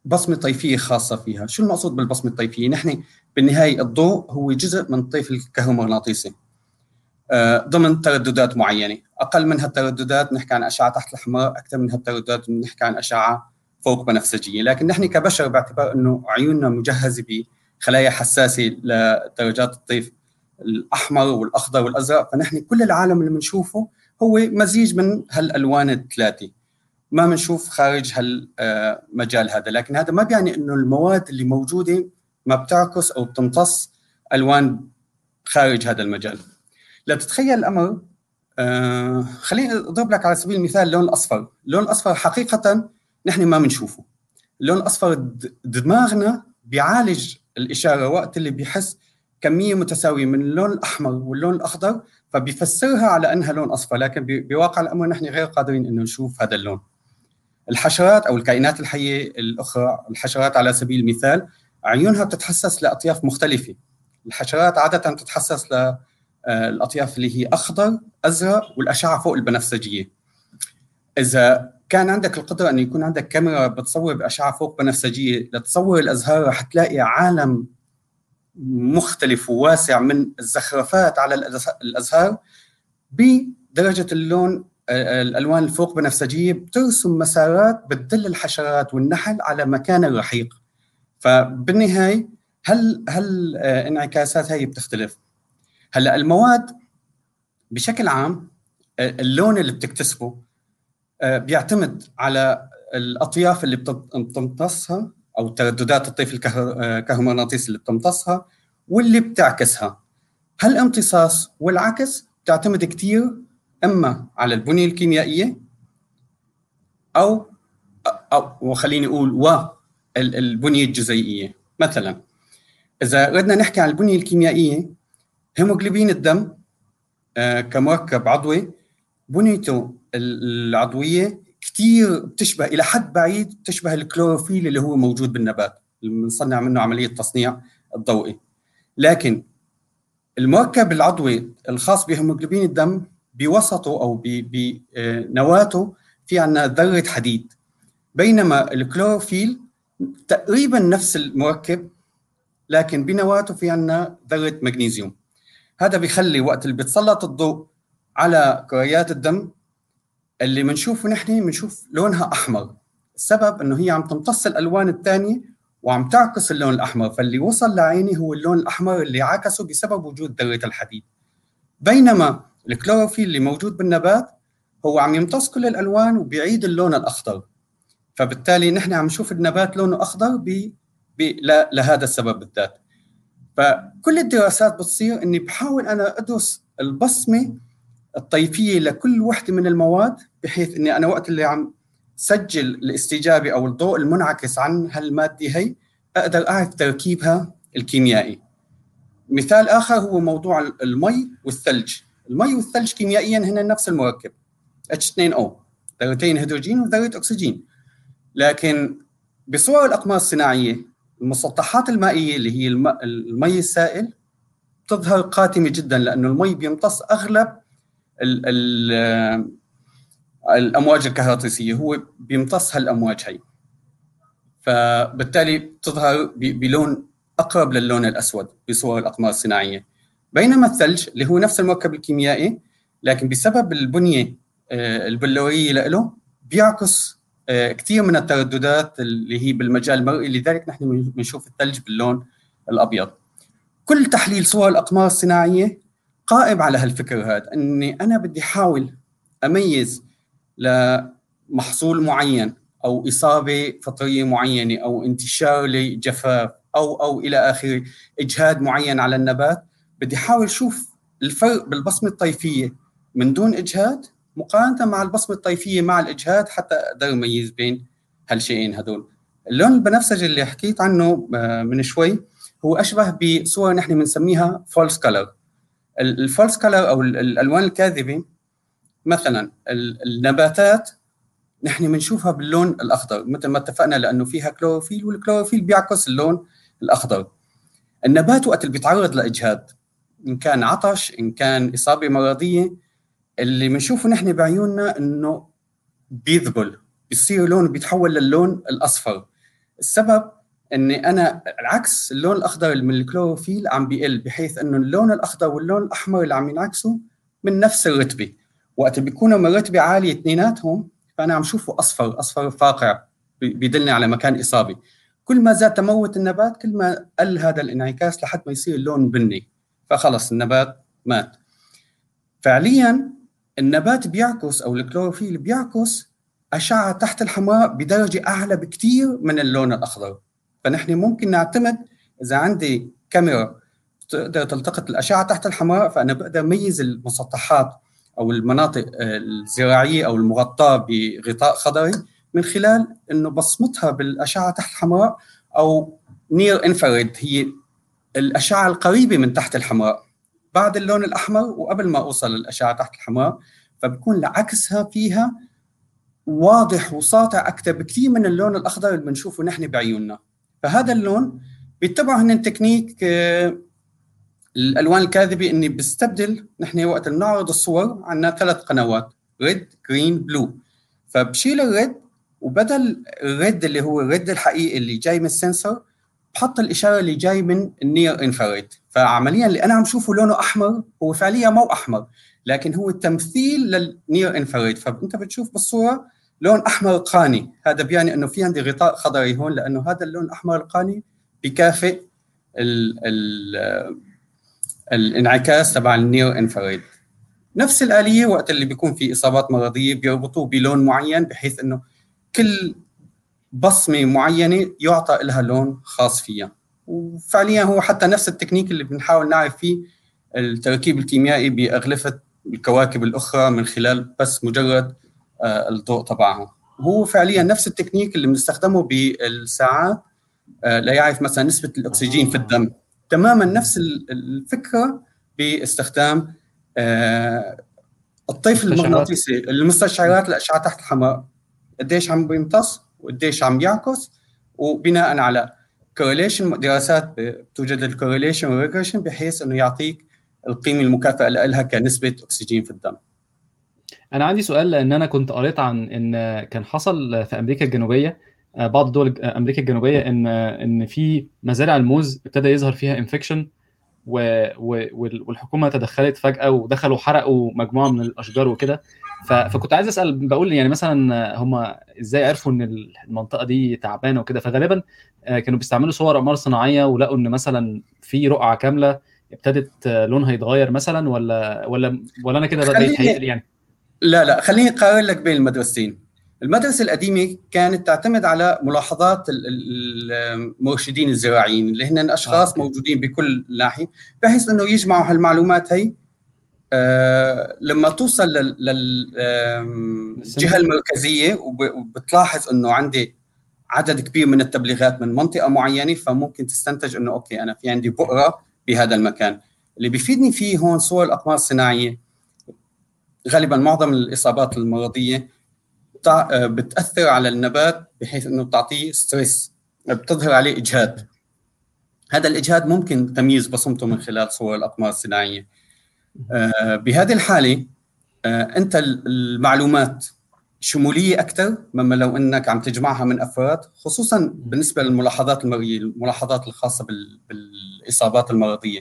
بصمة طيفية خاصة فيها، شو المقصود بالبصمة الطيفية؟ نحن بالنهاية الضوء هو جزء من الطيف الكهرومغناطيسي. آه، ضمن ترددات معينة. أقل من هالترددات نحكي عن أشعة تحت الاحمر أكثر من هالترددات نحكي عن أشعة فوق بنفسجية. لكن نحن كبشر باعتبار إنه عيوننا مجهزة بخلايا حساسة لدرجات الطيف الأحمر والأخضر والأزرق. فنحن كل العالم اللي بنشوفه هو مزيج من هالألوان الثلاثه ما بنشوف خارج هالمجال هذا. لكن هذا ما بيعني إنه المواد اللي موجودة ما بتعكس أو بتمتص ألوان خارج هذا المجال. لتتخيل الأمر آه خليني اضرب لك على سبيل المثال اللون الأصفر. اللون الأصفر حقيقة نحن ما بنشوفه اللون الأصفر دماغنا بيعالج الإشارة وقت اللي بيحس كمية متساوية من اللون الأحمر واللون الأخضر فبيفسرها على أنها لون أصفر. لكن بواقع الأمر نحن غير قادرين إنه نشوف هذا اللون. الحشرات أو الكائنات الحية الأخرى الحشرات على سبيل المثال عيونها بتتحسس لأطياف مختلفة. الحشرات عادة تتحسس للاطياف اللي هي أخضر أزرق والأشعة فوق البنفسجية. إذا كان عندك القدرة انه يكون عندك كاميرا بتصور بأشعة فوق بنفسجية لتصور الأزهار رح تلاقي عالم مختلف وواسع من الزخرفات على الأزهار بدرجة اللون الألوان الفوق بنفسجية بترسم مسارات بتدل الحشرات والنحل على مكان الرحيق. فبالنهاية هل هل انعكاسات هي بتختلف؟ هلأ المواد بشكل عام اللون اللي بتكتسبه بيعتمد على الأطياف اللي بتمتصها أو ترددات الطيف الكهرومغناطيسي اللي بتمتصها واللي بتعكسها. هالامتصاص والعكس تعتمد كثير إما على البنية الكيميائية أو أو وخليني أقول والبنيه الجزيئية. مثلا إذا ردنا نحكي عن البنية الكيميائية هيموغلوبين الدم آه، كمركب عضوي بنيته العضوية كثير بتشبه إلى حد بعيد بتشبه الكلوروفيل اللي هو موجود بالنبات اللي بنصنع منه عملية تصنيع الضوئي. لكن المركب العضوي الخاص بهيموجلوبين الدم بوسطه أو بنواته في عندنا ذرة حديد. بينما الكلوروفيل تقريبا نفس المركب لكن بنواته في عندنا ذرة مغنيسيوم. هذا بيخلي وقت اللي بتسلط الضوء على كريات الدم اللي بنشوفه نحن بنشوف لونها أحمر. السبب إنه هي عم تمتص الألوان الثانية وعم تعكس اللون الأحمر فاللي وصل لعيني هو اللون الأحمر اللي عكسه بسبب وجود ذرة الحديد. بينما الكلوروفيل اللي موجود بالنبات هو عم يمتص كل الألوان وبيعيد اللون الأخضر فبالتالي نحن عم نشوف النبات لونه أخضر ب... لهذا السبب بالذات فكل الدراسات بتصير إني بحاول أنا أدرس البصمة الطيفية لكل وحدة من المواد بحيث إني أنا وقت اللي عم سجل الاستجابة أو الضوء المنعكس عن هالمادة هي أقدر أعرف تركيبها الكيميائي. مثال آخر هو موضوع المي والثلج. المي والثلج كيميائيا هن نفس المركب. H2O ذرتين هيدروجين وذره أكسجين. لكن بصور الأقمار الصناعية المسطحات المائية اللي هي المي السائل تظهر قاتمة جدا لأنه المي بيمتص أغلب ال ال الأمواج الكهربائيه هو بيمتص هالأمواج هي. فبالتالي تظهر بلون أقرب للون الأسود بصور الأقمار الصناعية. بينما الثلج اللي هو نفس المركب الكيميائي لكن بسبب البنية آه، البلورية له بيعكس آه، كثير من الترددات اللي هي بالمجال المرئي. لذلك نحن بنشوف الثلج باللون الأبيض. كل تحليل صور الأقمار الصناعية قائم على هالفكر هذا إني أنا بدي أحاول أميز لمحصول معين أو إصابة فطرية معينة أو انتشار لجفاف أو أو إلى آخره إجهاد معين على النبات. بدي أحاول أشوف الفرق بالبصمة الطيفية. من دون إجهاد مقارنة مع البصمة الطيفية مع الإجهاد حتى أقدر أميز بين هالشيئين هدول. اللون البنفسجي اللي حكيت عنه آه، من شوي هو أشبه بصورة نحن بنسميها false color ال false color أو الألوان الكاذبة مثلا النباتات نحن بنشوفها باللون الأخضر مثل ما اتفقنا لأنه فيها كلوروفيل والكلوروفيل بيعكس اللون الأخضر. النبات وقت اللي بيتعرض لإجهاد إن كان عطش إن كان إصابة مرضية اللي بنشوفه نحن بعيوننا إنه بيذبل بيصير لونه بيتحول للون الأصفر. السبب إني أنا العكس اللون الأخضر من الكلوروفيل عم بيقل بحيث إنه اللون الأخضر واللون الأحمر اللي عم ينعكسوا من نفس الرتبة. وقت بيكونوا من رتبة عالية اثنيناتهم فأنا عم شوفه أصفر أصفر فاقع بيدلني على مكان إصابة. كل ما زاد تموت النبات كل ما قل هذا الانعكاس لحد ما يصير اللون بني. فخلص النبات مات. فعليا النبات بيعكس أو الكلوروفيل بيعكس أشعة تحت الحمراء بدرجة أعلى بكثير من اللون الأخضر. فنحن ممكن نعتمد إذا عندي كاميرا تقدر تلتقط الأشعة تحت الحمراء فأنا بقدر أميز المسطحات أو المناطق الزراعية أو المغطاة بغطاء خضري من خلال إنه بصمتها بالأشعة تحت الحمراء أو near infrared هي الأشعة القريبة من تحت الحمراء بعد اللون الأحمر وقبل ما أوصل للأشعة تحت الحمراء فبكون عكسها فيها واضح وساطع أكثر بكثير من اللون الأخضر اللي بنشوفه نحن بعيوننا. فهذا اللون بيتبعوا هن تكنيك آه، الألوان الكاذبة إني بستبدل نحن وقت بنعرض الصور عندنا ثلاث قنوات red green blue فبشيل ال red وبدل ال red اللي هو ال red الحقيقي اللي جاي من ال sensor بحط الإشارة اللي جاي من ال near infrared فعمليا اللي أنا عم شوفه لونه أحمر هو فعليا مو أحمر لكن هو تمثيل لل near infrared فأنت بتشوف بالصورة لون أحمر قاني. هذا بيعني إنه في عندي غطاء خضري هون لأنه هذا اللون الأحمر القاني بكافئ ال ال الانعكاس تبع ال near infrared نفس الآلية وقت اللي بيكون في إصابات مرضية بيربطوه بلون معين بحيث إنه كل بصمة معينة يعطى لها لون خاص فيها. وفعليا هو حتى نفس التكنيك اللي بنحاول نعرف فيه التركيب الكيميائي بأغلفة الكواكب الأخرى من خلال بس مجرد آه، الضوء تبعها هو فعليا نفس التكنيك اللي بنستخدمه بالساعات آه، ليعرف مثلا نسبة الأكسجين في الدم. تماما نفس الفكرة باستخدام آه، الطيف المغناطيسي. المستشعرات الأشعة تحت الحمراء. قديش عم بيمتص؟ وقديش عم يعكس وبناء على correlation دراسات بتوجد ال correlation وال regression بحيث إنه يعطيك القيمة المكافئه لها كنسبة أكسجين في الدم. أنا عندي سؤال لأن أنا كنت قريت عن إن كان حصل في أمريكا الجنوبية آه، بعض دول أمريكا الجنوبية إن إن في مزارع الموز ابتدى يظهر فيها انفكشن والحكومة تدخلت فجأة ودخلوا حرقوا مجموعة من الأشجار وكده فكنت عايز أسأل بقول يعني مثلا هم إزاي عرفوا إن المنطقة دي تعبانة وكده؟ فغالبا آه، كانوا بيستعملوا صور اقمار صناعية ولقوا إن مثلا في رقعة كاملة ابتدت لونها يتغير مثلا ولا ولا ولا أنا كده بدات يعني؟ لا لا خليني أقارن لك بين المدرستين. المدرسة القديمة كانت تعتمد على ملاحظات المرشدين الزراعيين اللي هن أشخاص آه. موجودين بكل ناحية بحيث أنه يجمعوا هالمعلومات هي آه لما توصل للجهة المركزية وبتلاحظ أنه عندي عدد كبير من التبليغات من منطقة معينة فممكن تستنتج أنه أوكي أنا في عندي بؤرة بهذا المكان. اللي بيفيدني فيه هون صور الأقمار الصناعية غالبا معظم الإصابات المرضية آه، بتأثر على النبات بحيث إنه بتعطيه ستريس بتظهر عليه إجهاد. هذا الإجهاد ممكن تمييز بصمته من خلال صور الأقمار الصناعية. بهذه الحالة آه، أنت المعلومات شمولية أكثر مما لو إنك عم تجمعها من أفراد خصوصا بالنسبة للملاحظات المرئية الملاحظات الخاصة بالإصابات المرضية.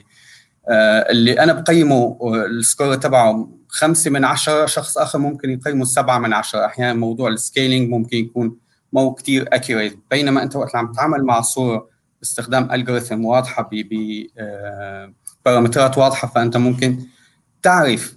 اللي أنا بقيمه ال score تبعه خمسة من عشرة شخص آخر ممكن يقيمه سبعة من عشرة. أحيانا موضوع ال scaling ممكن يكون مو كتير accurate بينما أنت وقت عم تتعامل مع صورة باستخدام algorithm واضحة ب parameterات واضحة فأنت ممكن تعرف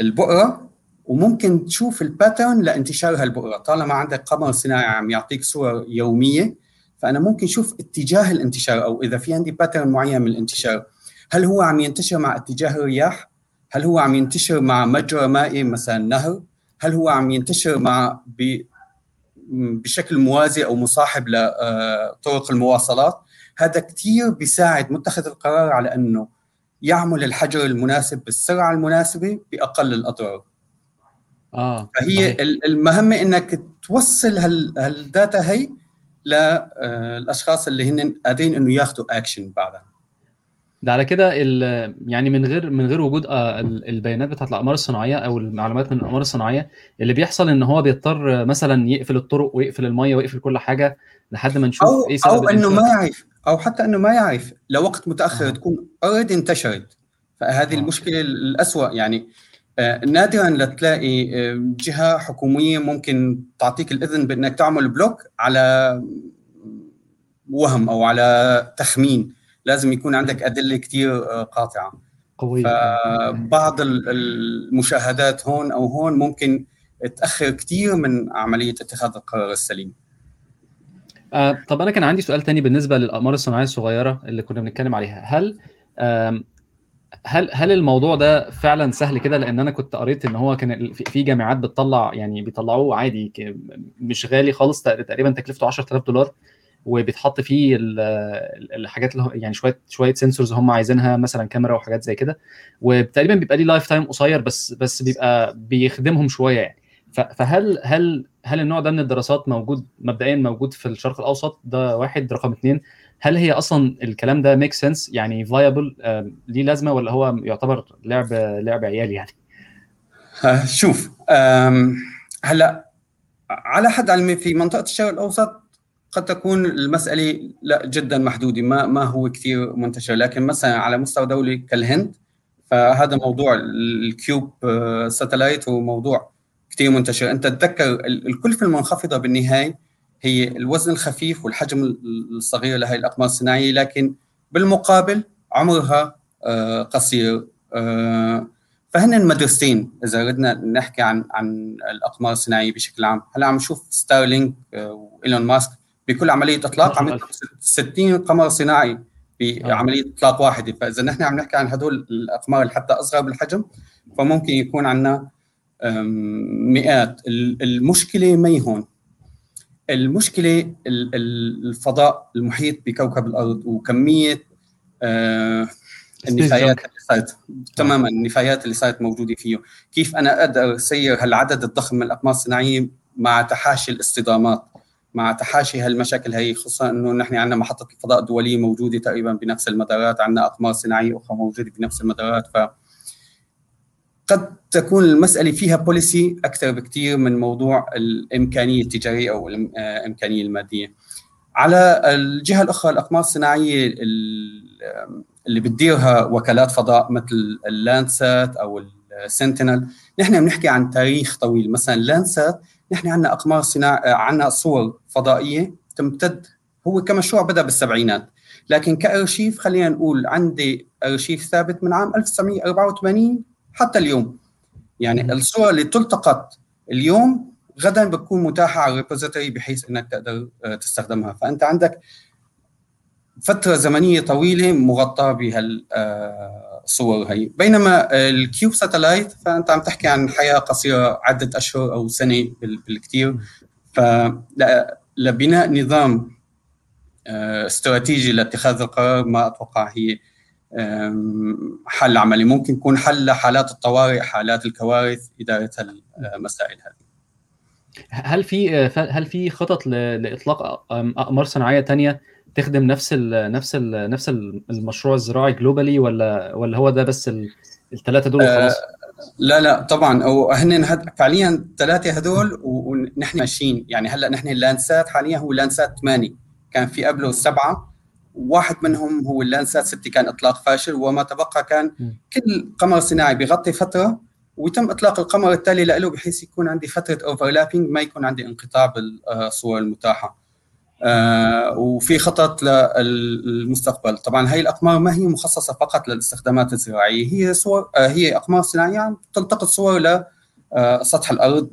البؤرة وممكن تشوف ال pattern لانتشار هالبؤرة طالما عندك قمر صناعي عم يعطيك صور يومية فأنا ممكن أشوف اتجاه الانتشار أو إذا في عندي باترن معين من الانتشار هل هو عم ينتشر مع اتجاه الرياح؟ هل هو عم ينتشر مع مجرى مائي مثلا نهر؟ هل هو عم ينتشر مع بشكل موازي أو مصاحب لطرق المواصلات؟ هذا كثير بيساعد متخذ القرار على إنه يعمل الحجر المناسب بالسرعة المناسبة بأقل الاضرار آه فهي المهمة إنك توصل هال data هي للاشخاص اللي هن قادرين إنه ياخذوا اكشن بعدها. ده على كده يعني من غير من غير وجود آه، البيانات بتاعت الأقمار الصناعية أو المعلومات من الأقمار الصناعية اللي بيحصل إن هو بيضطر مثلا يقفل الطرق ويقفل المية ويقفل كل حاجة لحد ما نشوف أو إيه سبب أو إنه ما يعرف. أو حتى إنه ما يعرف لوقت متأخر آه. تكون already انتشرت. فهذه آه. المشكلة الاسوء يعني آه نادرا لتلاقي جهة حكومية ممكن تعطيك الإذن بإنك تعمل بلوك على وهم أو على تخمين. لازم يكون عندك أدلة كثير قاطعة. قوية. فبعض المشاهدات هون أو هون ممكن تأخر كثير من عملية اتخاذ القرار السليم. آه طب أنا كان عندي سؤال تاني بالنسبة للأقمار الصناعية الصغيرة اللي كنا بنتكلم عليها. هل هل هل الموضوع ده فعلا سهل كده؟ لأن أنا كنت قريت إن هو كان في جامعات بتطلع يعني بيطلعوه عادي مش غالي خالص تقريبا تكلفته 10000 دولار وبيتحط فيه الحاجات اللي يعني شوية شوية sensors هم عايزينها مثلا كاميرا وحاجات زي كده وتقريبا بيبقى ليه lifetime قصير بس بس بيبقى بيخدمهم شوية يعني. فهل هل هل النوع ده من الدراسات موجود مبدئيا موجود في الشرق الأوسط؟ ده واحد رقم اثنين هل هي أصلا الكلام ده make sense يعني viable ليه لازمة ولا هو يعتبر لعب لعب عيال يعني؟ شوف هلا على حد علمي في منطقة الشرق الأوسط قد تكون المسألة لا جدا محدودة ما ما هو كثير منتشر لكن مثلا على مستوى دولي كالهند فهذا موضوع ال cube satellite هو موضوع كثير منتشر أنت تتذكر الكلفه المنخفضة بالنهاية هي الوزن الخفيف والحجم الصغير لهي الأقمار الصناعية لكن بالمقابل عمرها آه، قصير. آه، فهن مدرستين إذا ردنا نحكي عن عن الأقمار الصناعية بشكل عام. هلأ عم نشوف ستارلينك آه، وإيلون ماسك بكل عملية إطلاق عم 60 قمر صناعي بعملية إطلاق واحدة. فإذا نحن عم نحكي عن هدول الأقمار اللي حتى أصغر بالحجم فممكن يكون عندنا مئات. المشكلة ما هون؟ المشكلة الفضاء المحيط بكوكب الأرض وكمية آه، النفايات اللي صارت. تماما النفايات اللي صارت موجودة فيه. كيف أنا أقدر أسير هالعدد الضخم من الأقمار الصناعية مع تحاشي الاصطدامات مع تحاشي هالمشاكل هي؟ خصوصا إنه نحن عندنا محطة الفضاء الدولية موجودة تقريبا بنفس المدارات عندنا أقمار صناعية أخرى موجودة بنفس المدارات ف قد تكون المسألة فيها بوليسي أكثر بكثير من موضوع الإمكانية التجارية أو الامكانيه المادية. على الجهة الأخرى الأقمار الصناعية اللي بتديرها وكالات فضاء مثل اللاندسات أو السنتينل نحن بنحكي عن تاريخ طويل. مثلا اللاندسات نحن عندنا أقمار صناعيه عندنا صور فضائية تمتد. هو كمشروع بدأ بالسبعينات. لكن كأرشيف خلينا نقول عندي أرشيف ثابت من عام 1984 حتى اليوم. يعني الصور اللي تلتقط اليوم غدا بتكون متاحة على ال repository بحيث إنك تقدر آه، تستخدمها. فأنت عندك فترة زمنية طويلة مغطاة بهالصور هي. بينما ال cube satellite فأنت عم تحكي عن حياة قصيرة عدة أشهر أو سنة بالكثير فلبناء نظام آه، استراتيجي لاتخاذ القرار ما أتوقع هي حل عملي. ممكن يكون حل لحالات الطوارئ حالات الكوارث إدارة المسائل هذه. هل في هل في خطط لإطلاق أقمار صناعية ثانية تخدم نفس ال نفس ال نفس المشروع الزراعي جلوبالي ولا ولا هو ده بس الثلاثه دول وخلاص؟ آه لا لا طبعا. أو هن فعليا الثلاثه هذول ونحن ماشيين. يعني هلأ نحن اللانسات حاليا هو لانسات 8 كان في قبله سبعة. واحد منهم هو ال Landsat 6 كان إطلاق فاشل وما تبقى كان كل قمر صناعي بيغطي فترة ويتم إطلاق القمر التالي له بحيث يكون عندي فترة overlapping ما يكون عندي انقطاع بالصور المتاحة. آه وفي خطط للمستقبل. طبعا هي الأقمار ما هي مخصصة فقط للاستخدامات الزراعية هي صور آه هي أقمار صناعية تلتقط صور ل آه سطح الأرض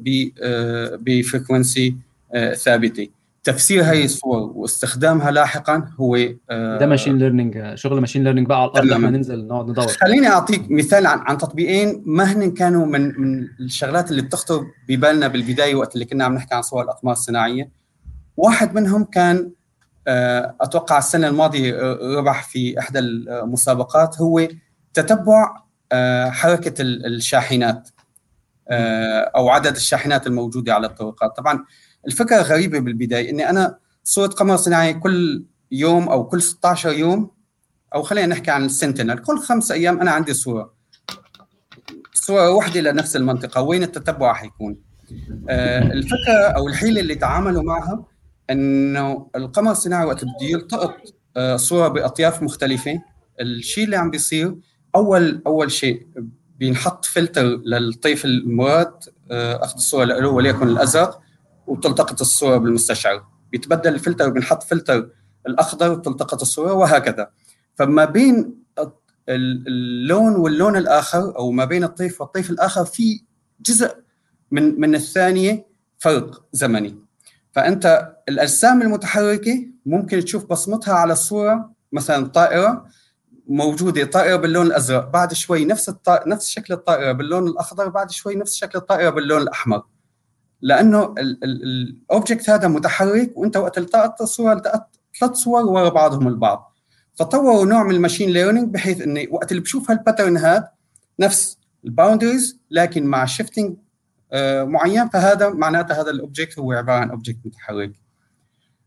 ب frequency آه ثابتة. تفسير هاي الصور واستخدامها لاحقا هو آه ده machine learning شغل machine learning بقى على الأرض لما ننزل نقعد ندور. خليني أعطيك مثال عن عن تطبيقين ما هن كانوا من من الشغلات اللي بتخطر ببالنا بالبداية وقت اللي كنا عم نحكي عن صور الأقمار الصناعية. واحد منهم كان آه أتوقع السنة الماضية آه، ربح في إحدى المسابقات هو تتبع آه حركة الشاحنات آه، أو عدد الشاحنات الموجودة على الطرقات. طبعا الفكرة غريبة بالبداية إني أنا صوره قمر صناعي كل يوم أو كل 16 يوم أو خلينا نحكي عن السنتينل كل خمس أيام أنا عندي صورة. صورة واحدة لنفس المنطقة وين التتبع حيكون آه، الفكرة أو الحيلة اللي تعاملوا معها إنه القمر الصناعي وقت بده يلتقط آه، صورة بأطياف مختلفة الشيء اللي عم بيصير أول أول شيء بينحط فلتر للطيف المراد آه، أخذ الصورة له وليكن الأزرق. وتلتقط الصورة بالمستشعر. بيتبدل الفلتر وبينحط فلتر الأخضر وتلتقط الصورة وهكذا. فما بين اللون واللون الآخر أو ما بين الطيف والطيف الآخر في جزء من من الثانية فرق زمني. فأنت الأجسام المتحركة ممكن تشوف بصمتها على الصورة مثلا طائرة موجودة طائرة باللون الأزرق بعد شوي نفس الطائرة نفس شكل الطائرة باللون الأخضر بعد شوي نفس شكل الطائرة باللون الأحمر. لأنه ال object هذا متحرك وأنت وقت التقطت الصورة التقطت ثلاث صور ورا بعضهم البعض. فطوروا نوع من ال machine learning بحيث انه وقت اللي بشوف هال pattern هذا نفس ال boundaries لكن مع shifting آه، معين فهذا معناته هذا ال object هو عبارة عن object متحرك.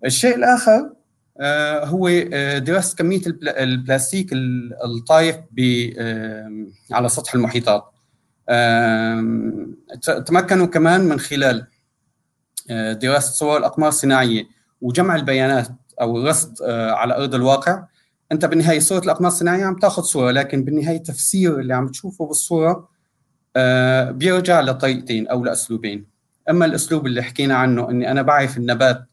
الشيء الآخر آه، هو آه، دراسة كمية البلاستيك الطايف على سطح المحيطات. تمكنوا كمان من خلال دراسة صور الأقمار الصناعية وجمع البيانات أو الرصد على أرض الواقع. أنت بالنهاية صورة الأقمار الصناعية عم تأخذ صورة لكن بالنهاية التفسير اللي عم تشوفه بالصورة آه، بيرجع لطريقتين أو لأسلوبين. أما الأسلوب اللي حكينا عنه إني أنا بعرف النبات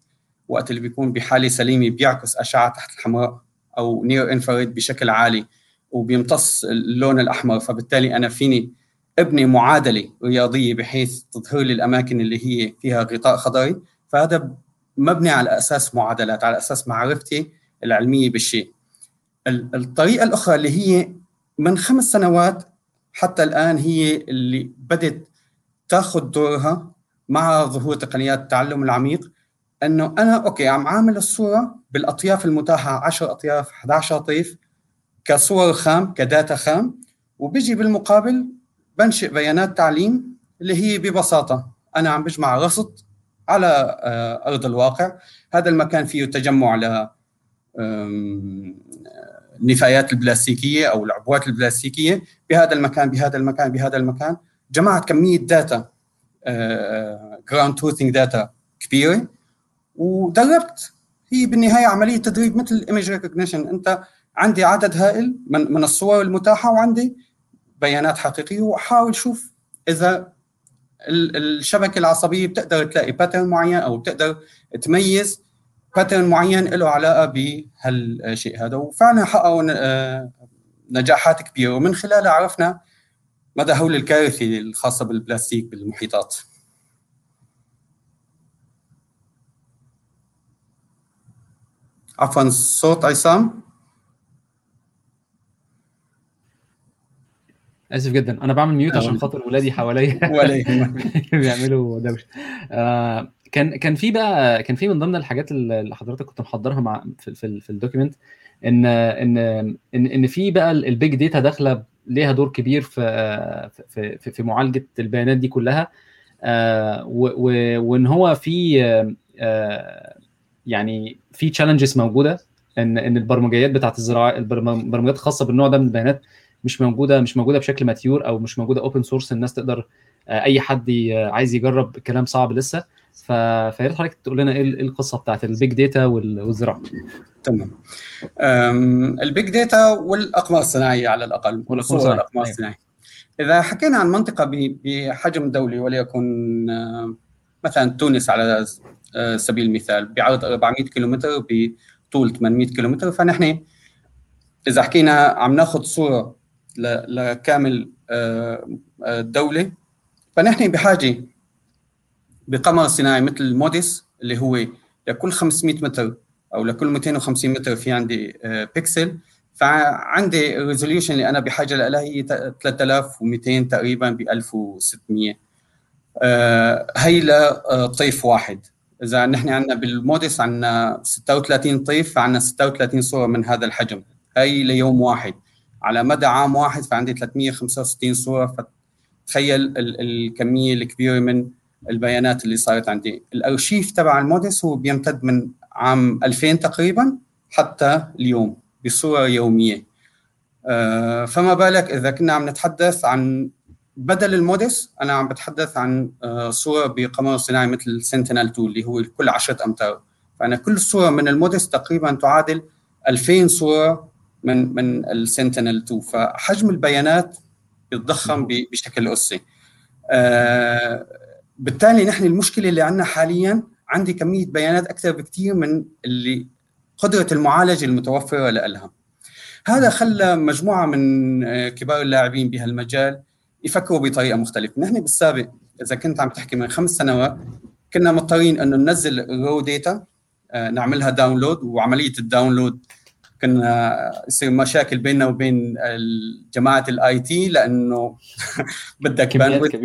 وقت اللي بيكون بحالة سليمة بيعكس أشعة تحت الحمراء أو نير انفراد بشكل عالي وبيمتص اللون الأحمر فبالتالي أنا فيني ابني معادلة رياضية بحيث تظهر لي الاماكن اللي هي فيها غطاء خضري. فهذا مبني على أساس معادلات على أساس معرفتي العلمية بالشيء. الطريقة الأخرى اللي هي من خمس سنوات حتى الآن هي اللي بدت تاخذ دورها مع ظهور تقنيات التعلم العميق. إنه أنا أوكي عم عامل الصورة بالأطياف المتاحة 10 أطياف 11 طيف كصور خام كداتا خام. وبيجي بالمقابل بنشئ بيانات تعليم اللي هي ببساطة. أنا عم بجمع رصد على آه، أرض الواقع. هذا المكان فيه تجمع ل النفايات البلاستيكية أو العبوات البلاستيكية. بهذا المكان بهذا المكان بهذا المكان جمعت كمية data ground truthing data كبيرة. ودربت. هي بالنهاية عملية تدريب مثل ال image recognition أنت عندي عدد هائل من من الصور المتاحة وعندي بيانات حقيقية. واحاول أشوف إذا الشبكة العصبية بتقدر تلاقي pattern معين أو بتقدر تميز pattern معين له علاقة بهالشيء هذا. وفعلا حققوا آه، نجاحات كبيرة. ومن خلالها عرفنا مدى هول الكارثة الخاصة بالبلاستيك بالمحيطات. عفوا صوت عصام. آسف جدا. أنا بعمل mute عشان خاطر ولادي حواليا. بيعملوا دوشة. آه كان كان في بقى كان في من ضمن الحاجات اللي حضرتك كنت محضرها مع في في, في ال document إن إن إن إن في بقى ال big data داخلة ليها دور كبير في في في معالجة البيانات دي كلها. آه، وإن هو في آه، يعني في challenges موجودة. إن إن البرمجيات بتاعت الزراعة البرمجيات الخاصه بالنوع ده من البيانات مش موجودة مش موجودة بشكل mature أو مش موجودة open source الناس تقدر آه، أي حد عايز يجرب كلام صعب لسه. فيا ريت حضرتك تقول لنا إيه, إيه القصة بتاعت ال big data والزراعة. تمام. ال big data والأقمار الصناعية على الأقل والأقمار أيوة. الصناعية. إذا حكينا عن منطقة بحجم دولي وليكن مثلا تونس على آه، سبيل المثال بعرض 400 كيلومتر بطول 800 كيلومتر فنحن إذا حكينا عم ناخذ صورة لكامل الدولة آه، آه، فنحن بحاجة بقمر صناعي مثل MODIS اللي هو لكل 500 متر أو لكل 250 متر في عندي بيكسل. فعندي ال resolution اللي أنا بحاجة لها هي 3200 تقريبا ب 1600 هي لطيف واحد. إذا نحن عندنا بال MODIS عندنا 36 طيف فعندنا 36 صورة من هذا الحجم. هي ليوم واحد. على مدى عام واحد فعندي 365 صورة. فتخيل الكمية الكبيرة من البيانات اللي صارت عندي. الأرشيف تبع الموديس هو بيمتد من عام 2000 تقريبا حتى اليوم بصورة يومية. فما بالك إذا كنا عم نتحدث عن بدل المودس أنا عم بتحدث عن صورة بقمر صناعي مثل سنتينل 2 اللي هو كل 10 أمتار. فأنا كل صورة من المودس تقريبا تعادل 2000 صورة من من السنتينل 2 فحجم البيانات يتضخم بشكل اسي آه بالتالي نحن المشكلة اللي عندنا حاليا عندي كمية بيانات أكثر بكثير من اللي قدرة المعالجه المتوفرة لها هذا خلى مجموعة من آه، كبار اللاعبين بهالمجال يفكروا بطريقة مختلفة. نحن بالسابق إذا كنت عم تحكي من خمس سنوات كنا مضطرين إنه ننزل ال raw data آه، نعملها download وعملية ال download كنا يصير مشاكل بيننا وبين جماعة ال IT لأنه بدك bandwidth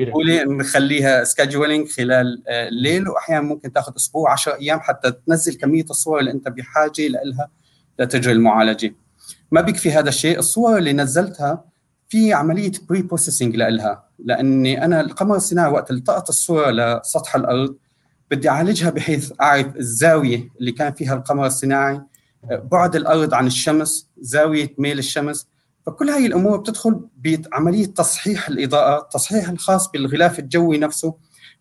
نخليها scheduling خلال آه، الليل واحيانا ممكن تأخذ أسبوع 10 أيام حتى تنزل كمية الصور اللي أنت بحاجة لها لتجري المعالجة. ما بيكفي هذا الشيء الصور اللي نزلتها في عملية pre-processing لها لأني أنا القمر الصناعي وقت التقط الصورة لسطح الأرض بدي أعالجها بحيث أعرف الزاوية اللي كان فيها القمر الصناعي بعد الأرض عن الشمس زاوية ميل الشمس. فكل هاي الأمور بتدخل بعملية تصحيح الإضاءة التصحيح الخاص بالغلاف الجوي نفسه.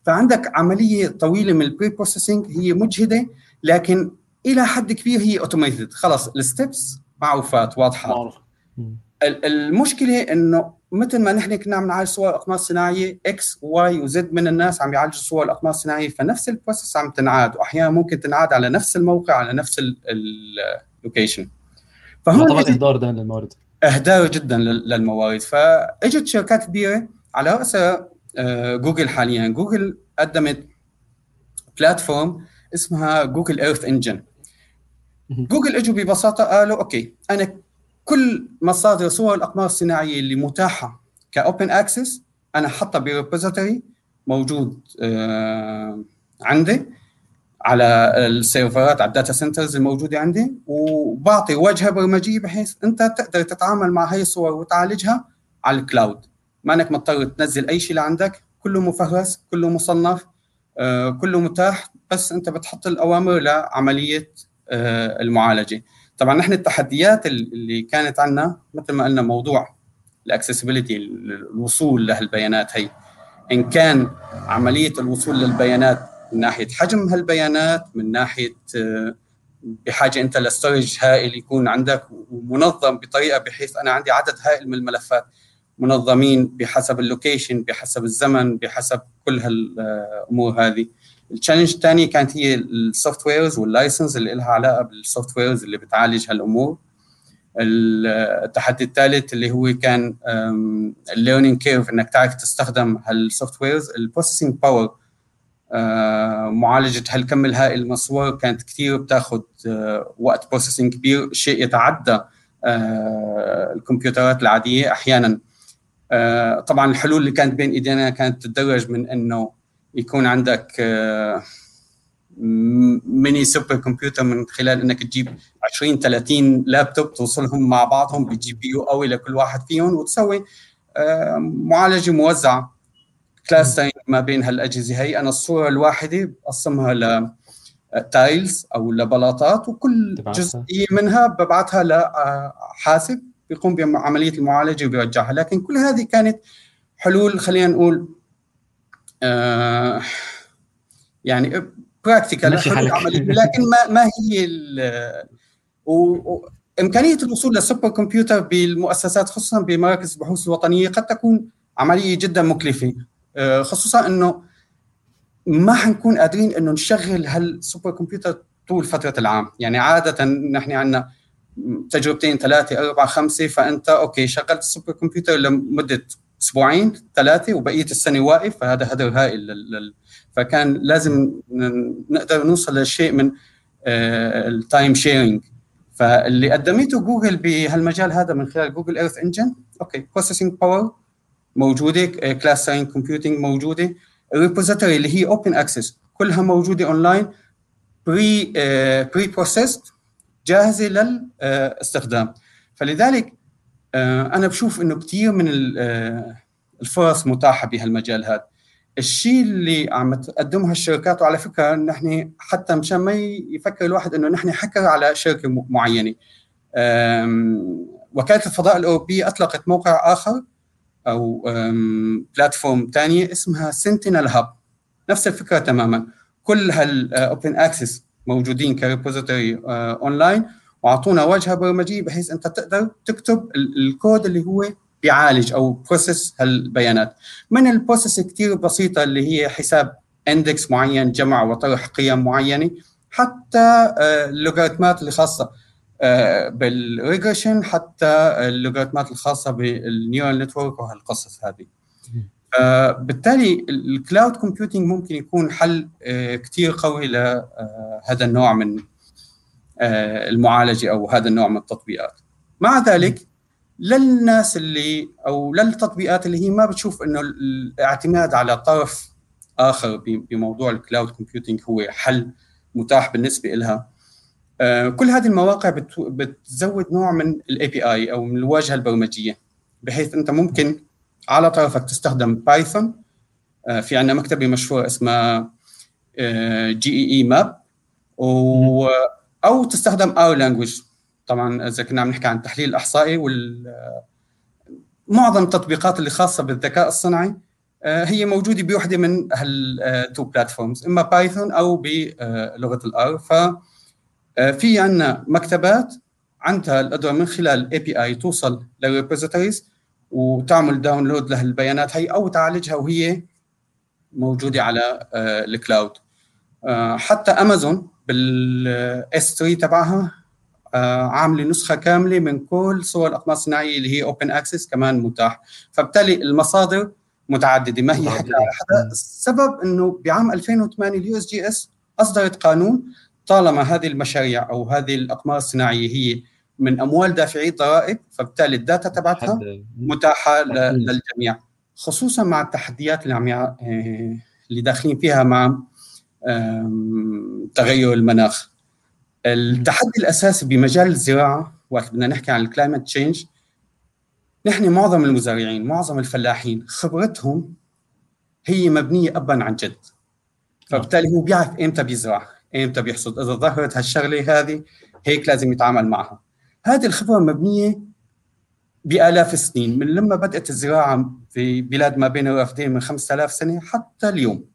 فعندك عملية طويلة من ال pre-processing هي مجهدة لكن إلى حد كبير هي automated خلص ال steps معروفات واضحة. المشكلة إنه مثل ما نحن كنا عم نعالج صور الأقمار الصناعية إكس واي وزد من الناس عم يعالجوا صور الأقمار الصناعية فنفس ال process عم تنعاد واحيانا ممكن تنعاد على نفس الموقع على نفس ال location فهون طبعا إهدار ده للموارد. إهدار جدا للموارد. فإجت شركات كبيرة على راسها آه، جوجل حاليا. جوجل قدمت platform اسمها Google Earth Engine جوجل إجوا ببساطة قالوا okay أنا كل مصادر صور الأقمار الصناعية اللي متاحة ك open access أنا حاطها ب repository موجود آه عندي على ال server ات على ال data centers الموجودة عندي وبعطي واجهه برمجية بحيث أنت تقدر تتعامل مع هي الصور وتعالجها على ال cloud ما إنك مضطر تنزل أي شيء لعندك كله مفهرس كله مصنف آه كله متاح بس أنت بتحط الأوامر لعملية آه المعالجة. طبعا نحن التحديات اللي كانت عندنا مثل ما قلنا موضوع الاكسسبيلتي الوصول لهالبيانات هي. إن كان عملية الوصول للبيانات من ناحية حجم هالبيانات من ناحية آه، بحاجة أنت لستورج هائل يكون عندك ومنظم بطريقة بحيث أنا عندي عدد هائل من الملفات منظمين بحسب ال location بحسب الزمن بحسب كل هالامور هذه. ال challenge الثانية كانت هي ال softwares وال license اللي لها علاقة بال softwares اللي بتعالج هالأمور. التحدي الثالث اللي هو كان ال learning curve إنك تعرف تستخدم هال softwares ال processing power معالجة هالكم الهائل من الصور كانت كثير بتاخذ آه، وقت processing كبير. شيء يتعدى آه، الكمبيوترات العادية أحيانا. آه، طبعا الحلول اللي كانت بين إيدينا كانت تتدرج من إنه يكون عندك mini super computer من خلال إنك تجيب 20 30 لابتوب توصلهم مع بعضهم ب GPU قوي لكل واحد فيهم وتسوي معالجة موزعة. clustering ما بين هالأجهزة. هي أنا الصورة الواحدة بقسمها ل tiles أو لبلاطات وكل جزئية منها ببعثها لحاسب بيقوم بعملية المعالجة وبيرجعها لكن كل هذه كانت حلول خلينا نقول آه يعني practical لكن ما ما هي وامكانيه الوصول لل super computer بالمؤسسات خصوصا بمراكز البحوث الوطنية قد تكون عملية جدا مكلفة. آه، خصوصا إنه ما حنكون قادرين إنه نشغل هال super computer طول فترة العام. يعني عادة نحن عندنا تجربتين ثلاثة أربعة خمسة فأنت okay شغلت ال super computer لمدة أسبوعين ثلاثة وبقية السنة واقف فهذا هدر هائل لل... فكان لازم نقدر نوصل لشيء من ال time sharing فاللي قدمته جوجل بهالمجال هذا من خلال Google Earth Engine okay processing power موجودة clustering computing موجودة ال repository اللي هي open access كلها موجودة online pre pre-processed جاهزة للاستخدام فلذلك آه، أنا بشوف إنه كثير من آه، الفرص متاحة بهالمجال هذا. الشيء اللي عم تقدمها الشركات وعلى فكرة نحن حتى مشان ما يفكر الواحد إنه نحن حكر على شركة معينة. وكالة الفضاء الاوروبيه أطلقت موقع آخر أو platform ثانية اسمها Sentinel Hub نفس الفكرة تماما. كل هال open access موجودين ك repository online واعطونا واجهه برمجيه بحيث أنت تقدر تكتب الكود اللي هو بيعالج أو process هالبيانات. من ال process كثير بسيطة اللي هي حساب index معين جمع وطرح قيم معينة حتى اللوغاريتمات اللي خاصه بال regression حتى اللوغاريتمات الخاصة بال neural network وهالقصص هذه. فبالتالي ال cloud computing ممكن يكون حل كثير قوي لهذا النوع من المعالجة أو هذا النوع من التطبيقات. مع ذلك للناس اللي أو للتطبيقات اللي هي ما بتشوف إنه الاعتماد على طرف آخر بموضوع ال cloud computing هو حل متاح بالنسبة لها كل هذه المواقع بتزود نوع من ال API أو من الواجهة البرمجية بحيث أنت ممكن على طرفك تستخدم Python في عندنا مكتبة مشهورة اسمها geemap. أو تستخدم R language طبعا إذا كنا عم نحكي عن التحليل الأحصائي وال معظم التطبيقات اللي خاصة بالذكاء الصناعي هي موجودة بوحدة من هال two platforms إما Python أو بلغة ال R. ف في عندنا مكتبات عندها القدرة من خلال ال API توصل لل repositories وتعمل download لهالبيانات هي أو تعالجها وهي موجودة على ال cloud حتى Amazon بال S3 تبعها عاملة نسخة كاملة من كل صور الأقمار الصناعية اللي هي open access كمان متاح. فبالتالي المصادر متعددة. ما هي حكي على حدا السبب إنه بعام 2008 ال USGS أصدرت قانون طالما هذه المشاريع أو هذه الأقمار الصناعية هي من أموال دافعي الضرائب فبالتالي ال data تبعتها متاحة للجميع خصوصا مع التحديات اللي عم اللي داخلين فيها مع تغير المناخ. التحدي الأساسي بمجال الزراعة وقت بدنا نحكي عن ال climate change نحن معظم المزارعين معظم الفلاحين خبرتهم هي مبنية ابا عن جد. فبالتالي هو بيعرف إمتى بيزرع إمتى بيحصد. إذا ظهرت هالشغلة هذه هيك لازم يتعامل معها. هذه الخبرة مبنية بآلاف السنين من لما بدأت الزراعة في بلاد ما بين الرافدين من 5000 سنة حتى اليوم.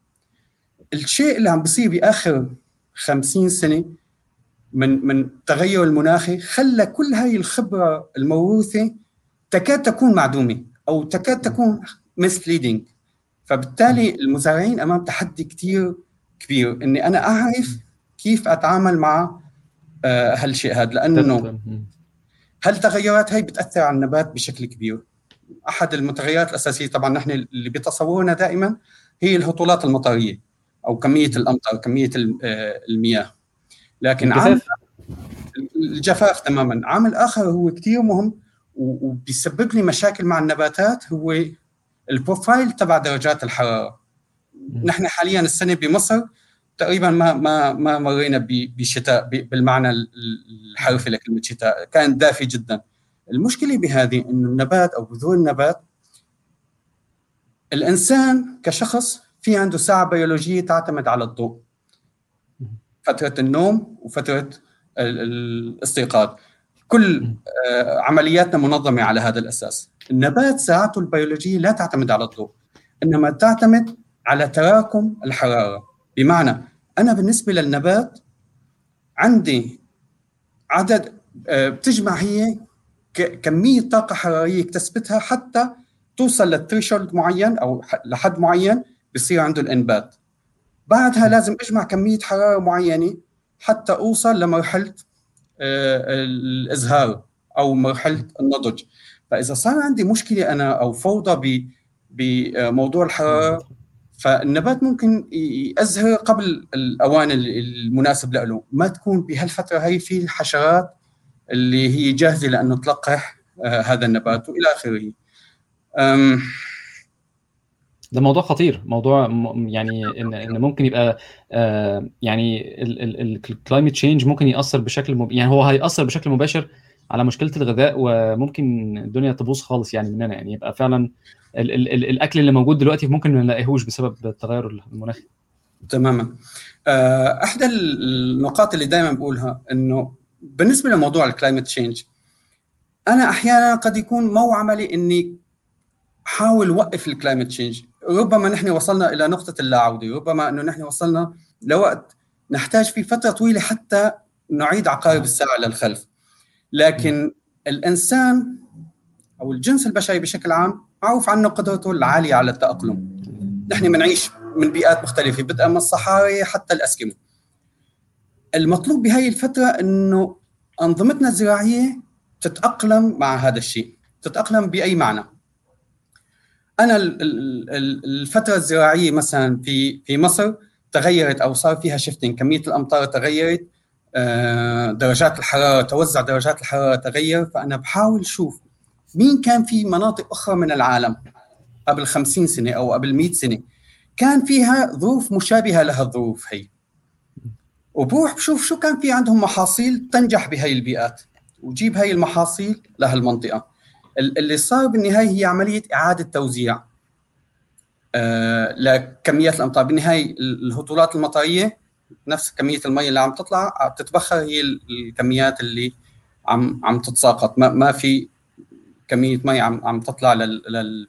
الشيء اللي عم بيصير بآخر 50 سنة من من التغير المناخي خلى كل هاي الخبرة الموروثة تكاد تكون معدومة أو تكاد تكون misleading. فبالتالي المزارعين أمام تحدي كثير كبير. إني أنا أعرف كيف أتعامل مع هالشيء هذا لأنه هالتغيرات هي بتأثر على النبات بشكل كبير. أحد المتغيرات الأساسية طبعا نحن اللي بتصورنا دائما هي الهطولات المطرية. أو كمية الأمطار كمية المياه. لكن عامل الجفاف؟ تماما. عامل اخر هو كثير مهم وبيسبب لي مشاكل مع النباتات هو البروفايل تبع درجات الحرارة. نحن حاليا السنة بمصر تقريبا ما ما ما مرينا بشتاء بالمعنى الحرفي لكلمة شتاء. كان دافي جدا. المشكلة بهذه إنه النبات أو بذور النبات الإنسان كشخص في عنده ساعة بيولوجية تعتمد على الضوء. فترة النوم وفترة الاستيقاظ. كل عملياتنا منظمة على هذا الأساس. النبات ساعته البيولوجية لا تعتمد على الضوء إنما تعتمد على تراكم الحرارة. بمعنى أنا بالنسبة للنبات عندي عدد بتجمع هي كمية طاقة حرارية اكتسبتها حتى توصل للثريشولد معين أو لحد معين بصير عنده الإنبات. بعدها لازم أجمع كمية حرارة معينة حتى أوصل لمرحله الإزهار أو مرحله النضج. فإذا صار عندي مشكلة أنا أو فوضى بموضوع الحرارة فالنبات ممكن يزهر قبل الأوان المناسب له. ما تكون بهالفترة هي في الحشرات اللي هي جاهزة لأنه تلقح هذا النبات وإلى آخره. ده موضوع خطير. موضوع يعني إن إن ممكن يبقى آه يعني ال climate change ممكن يأثر بشكل مب... يعني هو هيأثر بشكل مباشر على مشكلة الغذاء وممكن الدنيا تبوظ خالص يعني مننا يعني يبقى فعلا ال ال ال الأكل اللي موجود دلوقتي ممكن ما نلاقيهوش بسبب التغير المناخي. تماما. إحدى النقاط اللي دائما بقولها إنه بالنسبة لموضوع ال climate change أنا أحيانا قد يكون مو عملي إني أحاول أوقف ال climate change ربما نحن وصلنا إلى نقطة اللا عودة ربما إنه نحن وصلنا لوقت نحتاج فيه فترة طويلة حتى نعيد عقارب الساعة للخلف لكن الإنسان أو الجنس البشري بشكل عام معروف عنه قدرته العالية على التأقلم. نحن بنعيش من بيئات مختلفة بدءا من الصحاري حتى الاسكيمو المطلوب بهي الفترة إنه أنظمتنا الزراعية تتأقلم مع هذا الشيء تتأقلم بأي معنى؟ أنا الفترة الزراعية مثلا في في مصر تغيرت أو صار فيها شفتنج كمية الأمطار تغيرت آه، درجات الحرارة توزع درجات الحرارة تغير. فأنا بحاول أشوف مين كان في مناطق أخرى من العالم قبل 50 سنة أو قبل 100 سنة كان فيها ظروف مشابهة لها الظروف هي. وبروح بشوف شو كان في عندهم محاصيل تنجح بهي البيئات وجيب هاي المحاصيل لهالمنطقة. اللي صار بالنهاية هي عملية إعادة توزيع. آه لكميات الأمطار. بالنهاية الهطولات المطرية نفس كمية المي اللي عم تطلع تتبخر هي الكميات اللي عم عم تتساقط. ما, ما في كمية مي عم عم تطلع لل, لل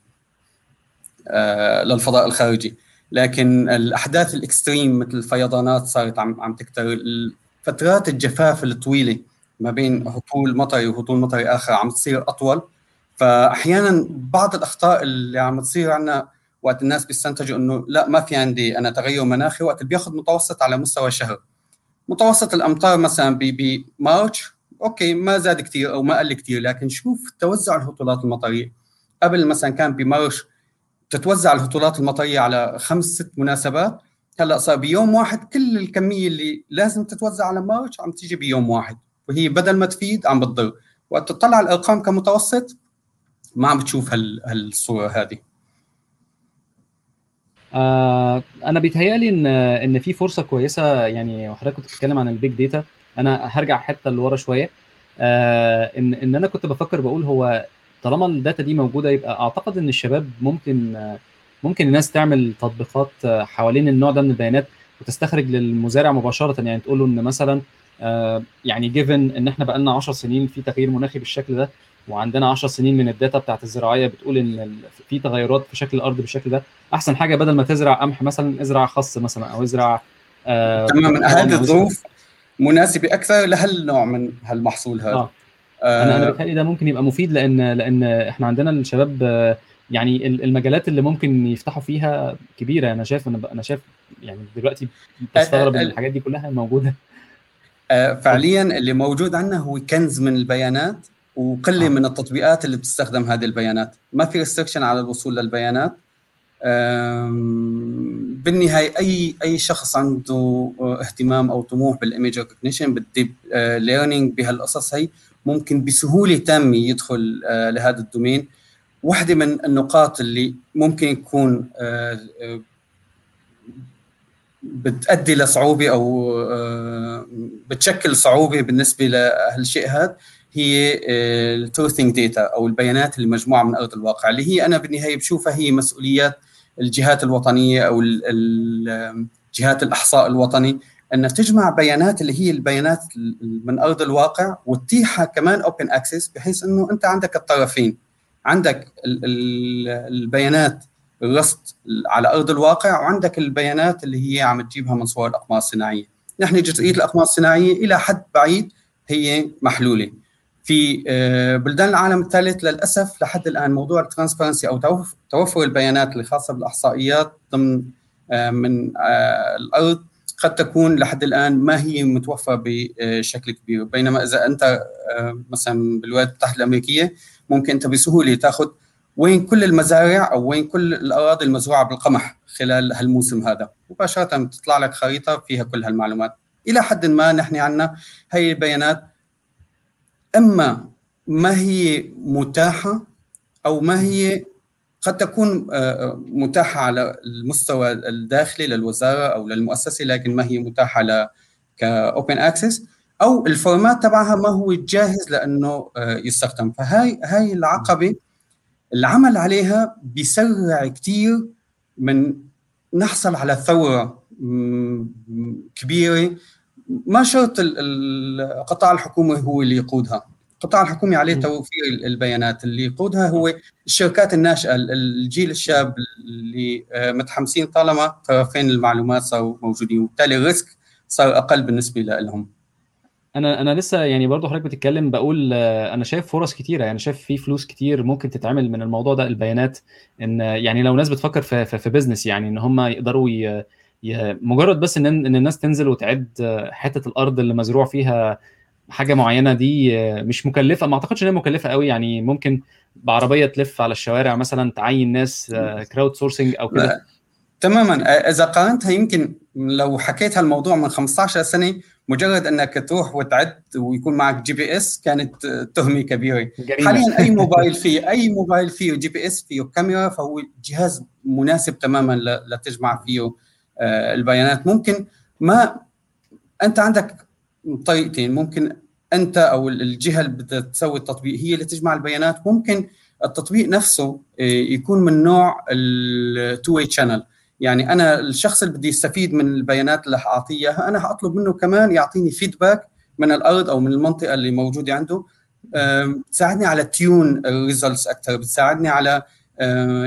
آه للفضاء الخارجي. لكن الأحداث ال extreme مثل الفيضانات صارت عم عم تكتر. فترات الجفاف الطويلة ما بين هطول مطري وهطول مطري آخر عم تصير أطول. فأحيانا بعض الأخطاء اللي عم تصير عندنا وقت الناس بيستنتجوا إنه لا ما في عندي أنا تغير مناخي وقت بياخذ متوسط على مستوى شهر متوسط الأمطار مثلا ب March okay ما زاد كثير أو ما قل كثير لكن شوف توزع الهطولات المطرية. قبل مثلا كان ب March تتوزع الهطولات المطرية على خمس ست مناسبات هلأ صار بيوم واحد كل الكمية اللي لازم تتوزع على March عم تيجي بيوم واحد. وهي بدل ما تفيد عم بتضر. وقت تطلع الأرقام كمتوسط ما عم بتشوف هالصورة هذه. آه أنا بيتهيألي ان إن في فرصة كويسة يعني وحضرتك كنت بتتكلم عن ال big data. أنا هرجع حتة لورا شوية. آه ان إن أنا كنت بفكر بقول هو طالما ال data دي موجودة يبقى أعتقد إن الشباب ممكن ممكن الناس تعمل تطبيقات حوالين النوع ده من البيانات وتستخرج للمزارع مباشرة. يعني تقول له إن مثلا آه يعني given إن إحنا بقى لنا 10 سنين في تغيير مناخي بالشكل ده وعندنا 10 سنين من ال data بتاعت الزراعية بتقول إن في تغيرات في شكل الأرض بالشكل ده. أحسن حاجة بدل ما تزرع قمح مثلا ازرع خص مثلا أو ازرع آه تماما هذه الظروف مناسبة أكثر لهالنوع من هالمحصول هذا؟ آه. أنا أنا بتهيألي ده ممكن يبقى مفيد لأن لأن إحنا عندنا الشباب يعني المجالات اللي ممكن يفتحوا فيها كبيرة. أنا شايف أنا أنا شايف يعني دلوقتي بستغرب إن الحاجات دي كلها موجودة. فعليا اللي موجود عندنا هو كنز من البيانات. وقله آه. من التطبيقات اللي بتستخدم هذه البيانات. ما في ريستركشن على الوصول للبيانات. بالنهاية أي أي شخص عنده اهتمام أو طموح بال image recognition بال deep learning بهالقصص هي ممكن بسهولة تامة يدخل آه، لهذا ال domain. واحدة من النقاط اللي ممكن يكون آه، بتؤدي لصعوبة أو بتشكل صعوبة بالنسبة لهالشيء هذا هي ال truthing data أو البيانات المجموعة من أرض الواقع اللي هي أنا بالنهاية بشوفها هي مسؤوليات الجهات الوطنية أو جهات الإحصاء الوطني أن تجمع بيانات اللي هي البيانات من أرض الواقع وتتيحها كمان open access بحيث إنه أنت عندك الطرفين عندك البيانات الرصد على أرض الواقع وعندك البيانات اللي هي عم تجيبها من صور الأقمار الصناعية. نحن جزئية الأقمار الصناعية إلى حد بعيد هي محلولة. في آه، بلدان العالم الثالث للأسف لحد الآن موضوع ال transparency أو توفر البيانات الخاصة بالأحصائيات ضمن آه، من آه، الأرض قد تكون لحد الآن ما هي متوفرة بشكل كبير. بينما إذا أنت مثلا بالولايات المتحدة الأمريكية ممكن أنت بسهولة تأخذ وين كل المزارع أو وين كل الأراضي المزروعة بالقمح خلال هالموسم هذا. مباشرة بتطلع لك خريطة فيها كل هالمعلومات. إلى حد ما نحن عندنا هي البيانات أما ما هي متاحة أو ما هي قد تكون آه، آه، متاحة على المستوى الداخلي للوزارة أو للمؤسسة لكن ما هي متاحة ل ك open access أو ال format تبعها ما هو جاهز لأنه آه، يستخدم. فهاي هاي العقبة العمل عليها بيسرع كثير من نحصل على ثورة كبيرة ما شرط القطاع الحكومي هو اللي يقودها. القطاع الحكومي عليه توفير البيانات اللي يقودها. هو الشركات الناشئة الجيل الشاب اللي آه، متحمسين طالما طرفين المعلومات صاروا موجودين. وبالتالي ال risk صار أقل بالنسبة لهم. أنا أنا لسه يعني برضه حضرتك بتتكلم بقول آه، أنا شايف فرص كتيرة. يعني شايف في فلوس كتير ممكن تتعمل من الموضوع ده البيانات. إن يعني لو ناس بتفكر في في, في business يعني إن هم يقدروا. مجرد بس ان إن الناس تنزل وتعد آه، حتة الأرض اللي مزروع فيها حاجة معينة دي آه، مش مكلفة. ما أعتقدش إن هي مكلفة قوي يعني ممكن بعربية تلف على الشوارع مثلا تعين ناس crowd sourcing أو كده. تماما. إذا قارنتها يمكن لو حكيت هالموضوع من 15 سنة مجرد إنك تروح وتعد ويكون معك GPS كانت تهمة كبيرة. جريمة. حاليا أي موبايل فيه أي موبايل فيه GPS فيه كاميرا فهو جهاز مناسب تماما لتجمع فيه. آه، البيانات. ممكن ما أنت عندك طريقتين. ممكن أنت أو الجهة اللي بدها تسوي التطبيق هي اللي تجمع البيانات. ممكن التطبيق نفسه آه، يكون من نوع ال two way channel يعني أنا الشخص اللي بدي يستفيد من البيانات اللي حأعطيه إياها أنا حأطلب منه كمان يعطيني feedback من الأرض أو من المنطقة اللي موجودة عنده. بتساعدني على tune ال results أكثر بتساعدني على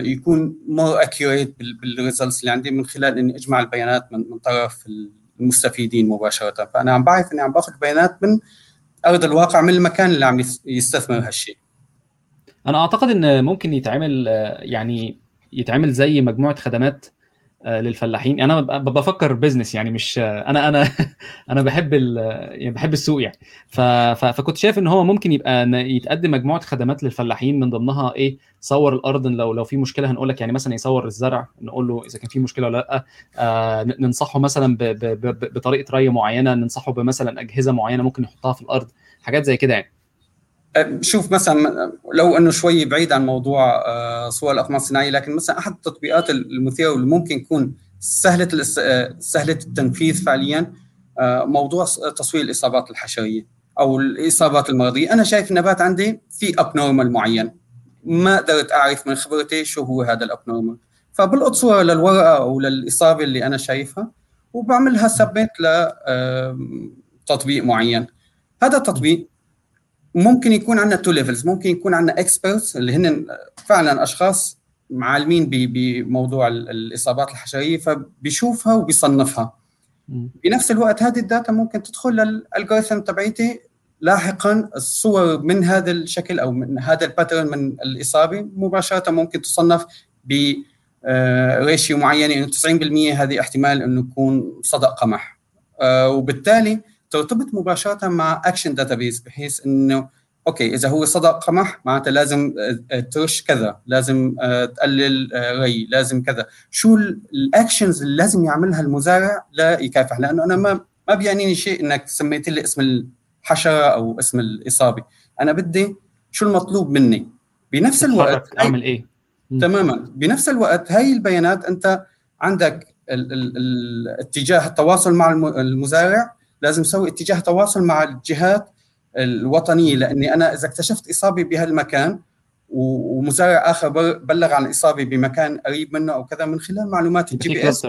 يكون more accurate بال results اللي عندي من خلال إني أجمع البيانات من, من طرف المستفيدين مباشرة. فأنا عم بعرف إني عم باخذ بيانات من أرض الواقع من المكان اللي عم يستثمر هالشيء أنا أعتقد إن ممكن يتعمل يعني يتعمل زي مجموعة خدمات آه، للفلاحين. أنا بفكر business يعني مش أنا أنا أنا بحب يعني بحب السوق يعني. فكنت شايف إن هو ممكن يبقى يتقدم مجموعة خدمات للفلاحين من ضمنها إيه صور الأرض. لو لو في مشكلة هنقول لك يعني مثلا يصور الزرع نقول له إذا كان في مشكلة ولا لأ آه ننصحه مثلا ب ب ب بطريقة ري معينة ننصحه بمثلا أجهزة معينة ممكن يحطها في الأرض حاجات زي كده يعني. شوف مثلا لو إنه شوي بعيد عن موضوع آه، صور الأقمار الصناعية لكن مثلا أحد التطبيقات المثيرة واللي ممكن يكون سهله سهلة التنفيذ فعليا آه، موضوع تصوير الإصابات الحشرية أو الإصابات المرضية. أنا شايف النبات عندي في abnormal معين. ما قدرت أعرف من خبرتي شو هو هذا ال abnormal فبلقط صورة للورقة أو للإصابة اللي أنا شايفها وبعملها submit لتطبيق معين. هذا التطبيق ممكن يكون عندنا two levels ممكن يكون عندنا experts اللي هن فعلا أشخاص معلمين بموضوع الإصابات الحشرية فبيشوفها وبيصنفها. بنفس الوقت هذه ال data ممكن تدخل لل algorithm تبعيتي لاحقا الصور من هذا الشكل أو من هذا ال pattern من الإصابة. مباشرة ممكن تصنف ب ratio معينة انه 90% هذه احتمال إنه يكون صدأ قمح. آه، وبالتالي ترتبط مباشرة مع action database بحيث إنه okay إذا هو صدأ قمح معناتها لازم آه، ترش كذا لازم آه، تقلل آه، ري لازم كذا. شو ال actions اللي لازم يعملها المزارع لا يكافح؟ لأنه أنا ما ما بيعنيني شيء إنك سميت لي اسم الحشرة أو اسم الإصابة. أنا بدي شو المطلوب مني؟ بنفس الوقت أعمل إيه؟ تماما. بنفس الوقت هاي البيانات أنت عندك الاتجاه التواصل مع المزارع لازم أسوي اتجاه تواصل مع الجهات الوطنية لأني أنا إذا اكتشفت إصابة بهالمكان ومزارع آخر بلغ عن إصابة بمكان قريب منه أو كذا من خلال معلومات ال GPS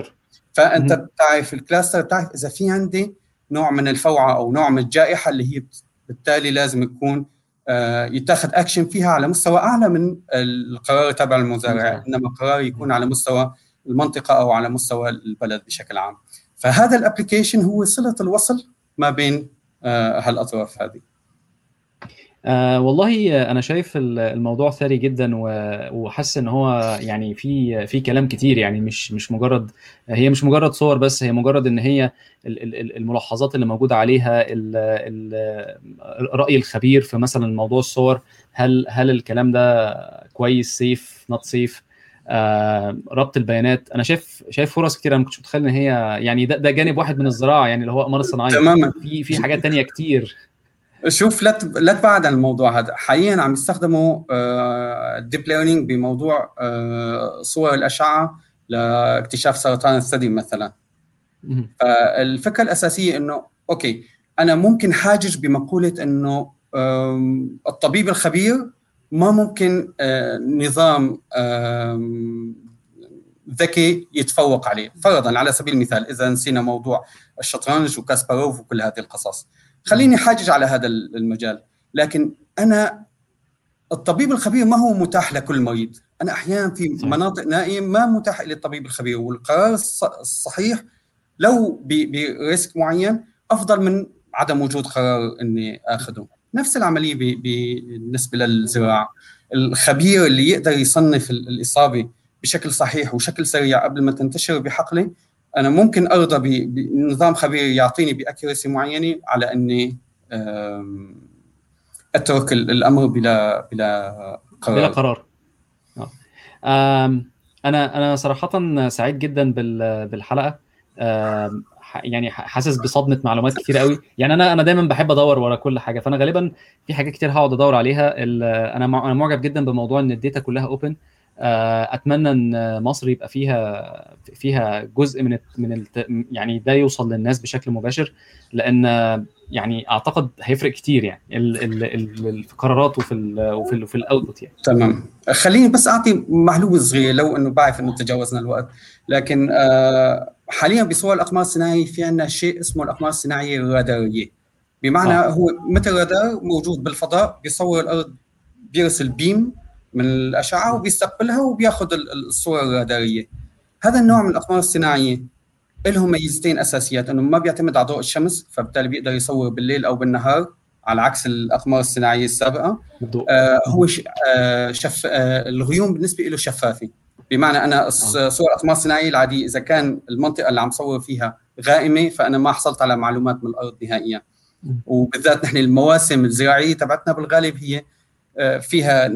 فأنت بتعرف ال cluster بتعرف إذا في عندي نوع من الفوعة أو نوع من الجائحة اللي هي بالتالي لازم يكون آه، يتاخذ اكشن فيها على مستوى أعلى من القرار تبع المزارع. إنما القرار يكون على مستوى المنطقة أو على مستوى البلد بشكل عام. فهذا ال application هو صلة الوصل ما بين آه، هالأطراف هذه. آه والله أنا شايف الموضوع ثري جدا وحاسس إن هو يعني في في كلام كتير يعني مش مش مجرد هي مش مجرد صور بس هي مجرد إن هي الملاحظات اللي موجودة عليها الراي الخبير في مثلا موضوع الصور. هل هل الكلام ده كويس safe not safe آه، ربط البيانات. أنا شايف شايف فرص كتير. أنا ما كنتش متخيل إن هي يعني ده, ده جانب واحد من الزراعة يعني اللي هو اقمار الصناعيه تماما. في في حاجات تانية كتير. شوف لا لا تبعد عن الموضوع هذا. حاليا عم يستخدموا ال deep آه، learning بموضوع آه، صور الأشعة لاكتشاف سرطان الثدي مثلا. فالفكرة الأساسية إنه okay أنا ممكن حاجج بمقولة إنه الطبيب الخبير ما ممكن آه، نظام ذكي يتفوق عليه. فرضا على سبيل المثال إذا نسينا موضوع الشطرنج وكاسباروف وكل هذه القصص. خليني حاجج على هذا المجال. لكن أنا الطبيب الخبير ما هو متاح لكل مريض. أنا أحيانا في مناطق نائم ما متاح للطبيب الخبير والقرار الصحيح لو بريسك معين أفضل من عدم وجود قرار إني آخذه. نفس العملية بالنسبة للزراعة. الخبير اللي يقدر يصنف الإصابة بشكل صحيح وشكل سريع قبل ما تنتشر بحقلي أنا ممكن أرضى بنظام خبير يعطيني بأكيرسي معينة على أني أترك الأمر بلا بلا قرار. بلا قرار. آه. أنا أنا صراحة سعيد جدا بالحلقة. يعني حاسس بصدمة معلومات كتير قوي. يعني أنا أنا دايما بحب أدور ورا كل حاجة فأنا غالبا في حاجات كتير هقعد أدور عليها. أنا أنا معجب جدا بموضوع إن ال data كلها open آه، أتمنى إن مصر يبقى فيها فيها جزء من من يعني ده يوصل للناس بشكل مباشر لأن يعني أعتقد هيفرق كتير يعني في القرارات وفي ال وفي ال وفي الاوتبوت يعني. تمام. خليني بس أعطي معلومة صغيرة لو إنه بعرف إنه تجاوزنا الوقت. لكن آه، حاليا بصور الأقمار الصناعية في عندنا شيء اسمه الأقمار الصناعية الرادارية. بمعنى آه. هو مثل رادار موجود بالفضاء؟ بيصور الأرض بيرسل بيم من الأشعة وبيستقبلها وبياخذ الصورة الرادارية. هذا النوع من الأقمار الصناعية لهم ميزتين أساسيات إنه ما بيعتمد على ضوء الشمس فبالتالي بيقدر يصور بالليل أو بالنهار على عكس الأقمار الصناعية السابقة. آه هو آه شف آه الغيوم بالنسبة له شفافة. بمعنى أنا آه. صور الأقمار الصناعية العادية إذا كان المنطقة اللي عم صور فيها غائمة فأنا ما حصلت على معلومات من الأرض نهائيا. وبالذات نحن المواسم الزراعية تبعتنا بالغالب هي آه، فيها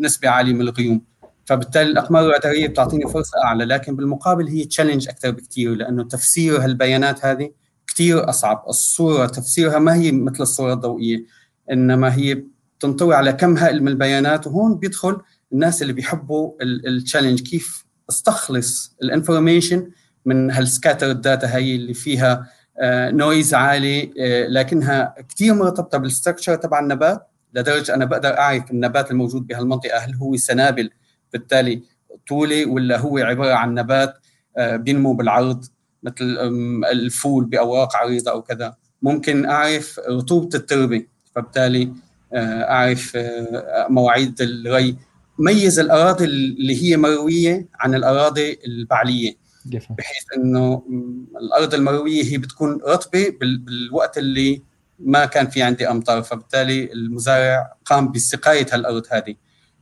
نسبة عالية من الغيوم. فبالتالي الأقمار الراداريه بتعطيني فرصة أعلى لكن بالمقابل هي challenge أكثر بكثير لأنه تفسير هالبيانات هذه كثير أصعب. الصورة تفسيرها ما هي مثل الصورة الضوئية إنما هي تنطوي على كم هائل من البيانات وهون بيدخل الناس اللي بيحبوا ال challenge كيف استخلص ال information من هال scatter data هي اللي فيها noise آه، عالي آه، لكنها كثير مرتبطة بال structure تبع النبات لدرجة أنا بقدر أعرف النبات الموجود بهالمنطقة هل هو سنابل بالتالي طولي ولا هو عبارة عن نبات آه، بينمو بالعرض مثل الفول بأوراق عريضة أو كذا. ممكن أعرف رطوبة التربة فبالتالي أعرف مواعيد الري ميز الأراضي اللي هي مروية عن الأراضي البعلية بحيث إنه الأرض المروية هي بتكون رطبة بالوقت اللي ما كان في عندي أمطار فبالتالي المزارع قام بسقاية هالأرض هذه.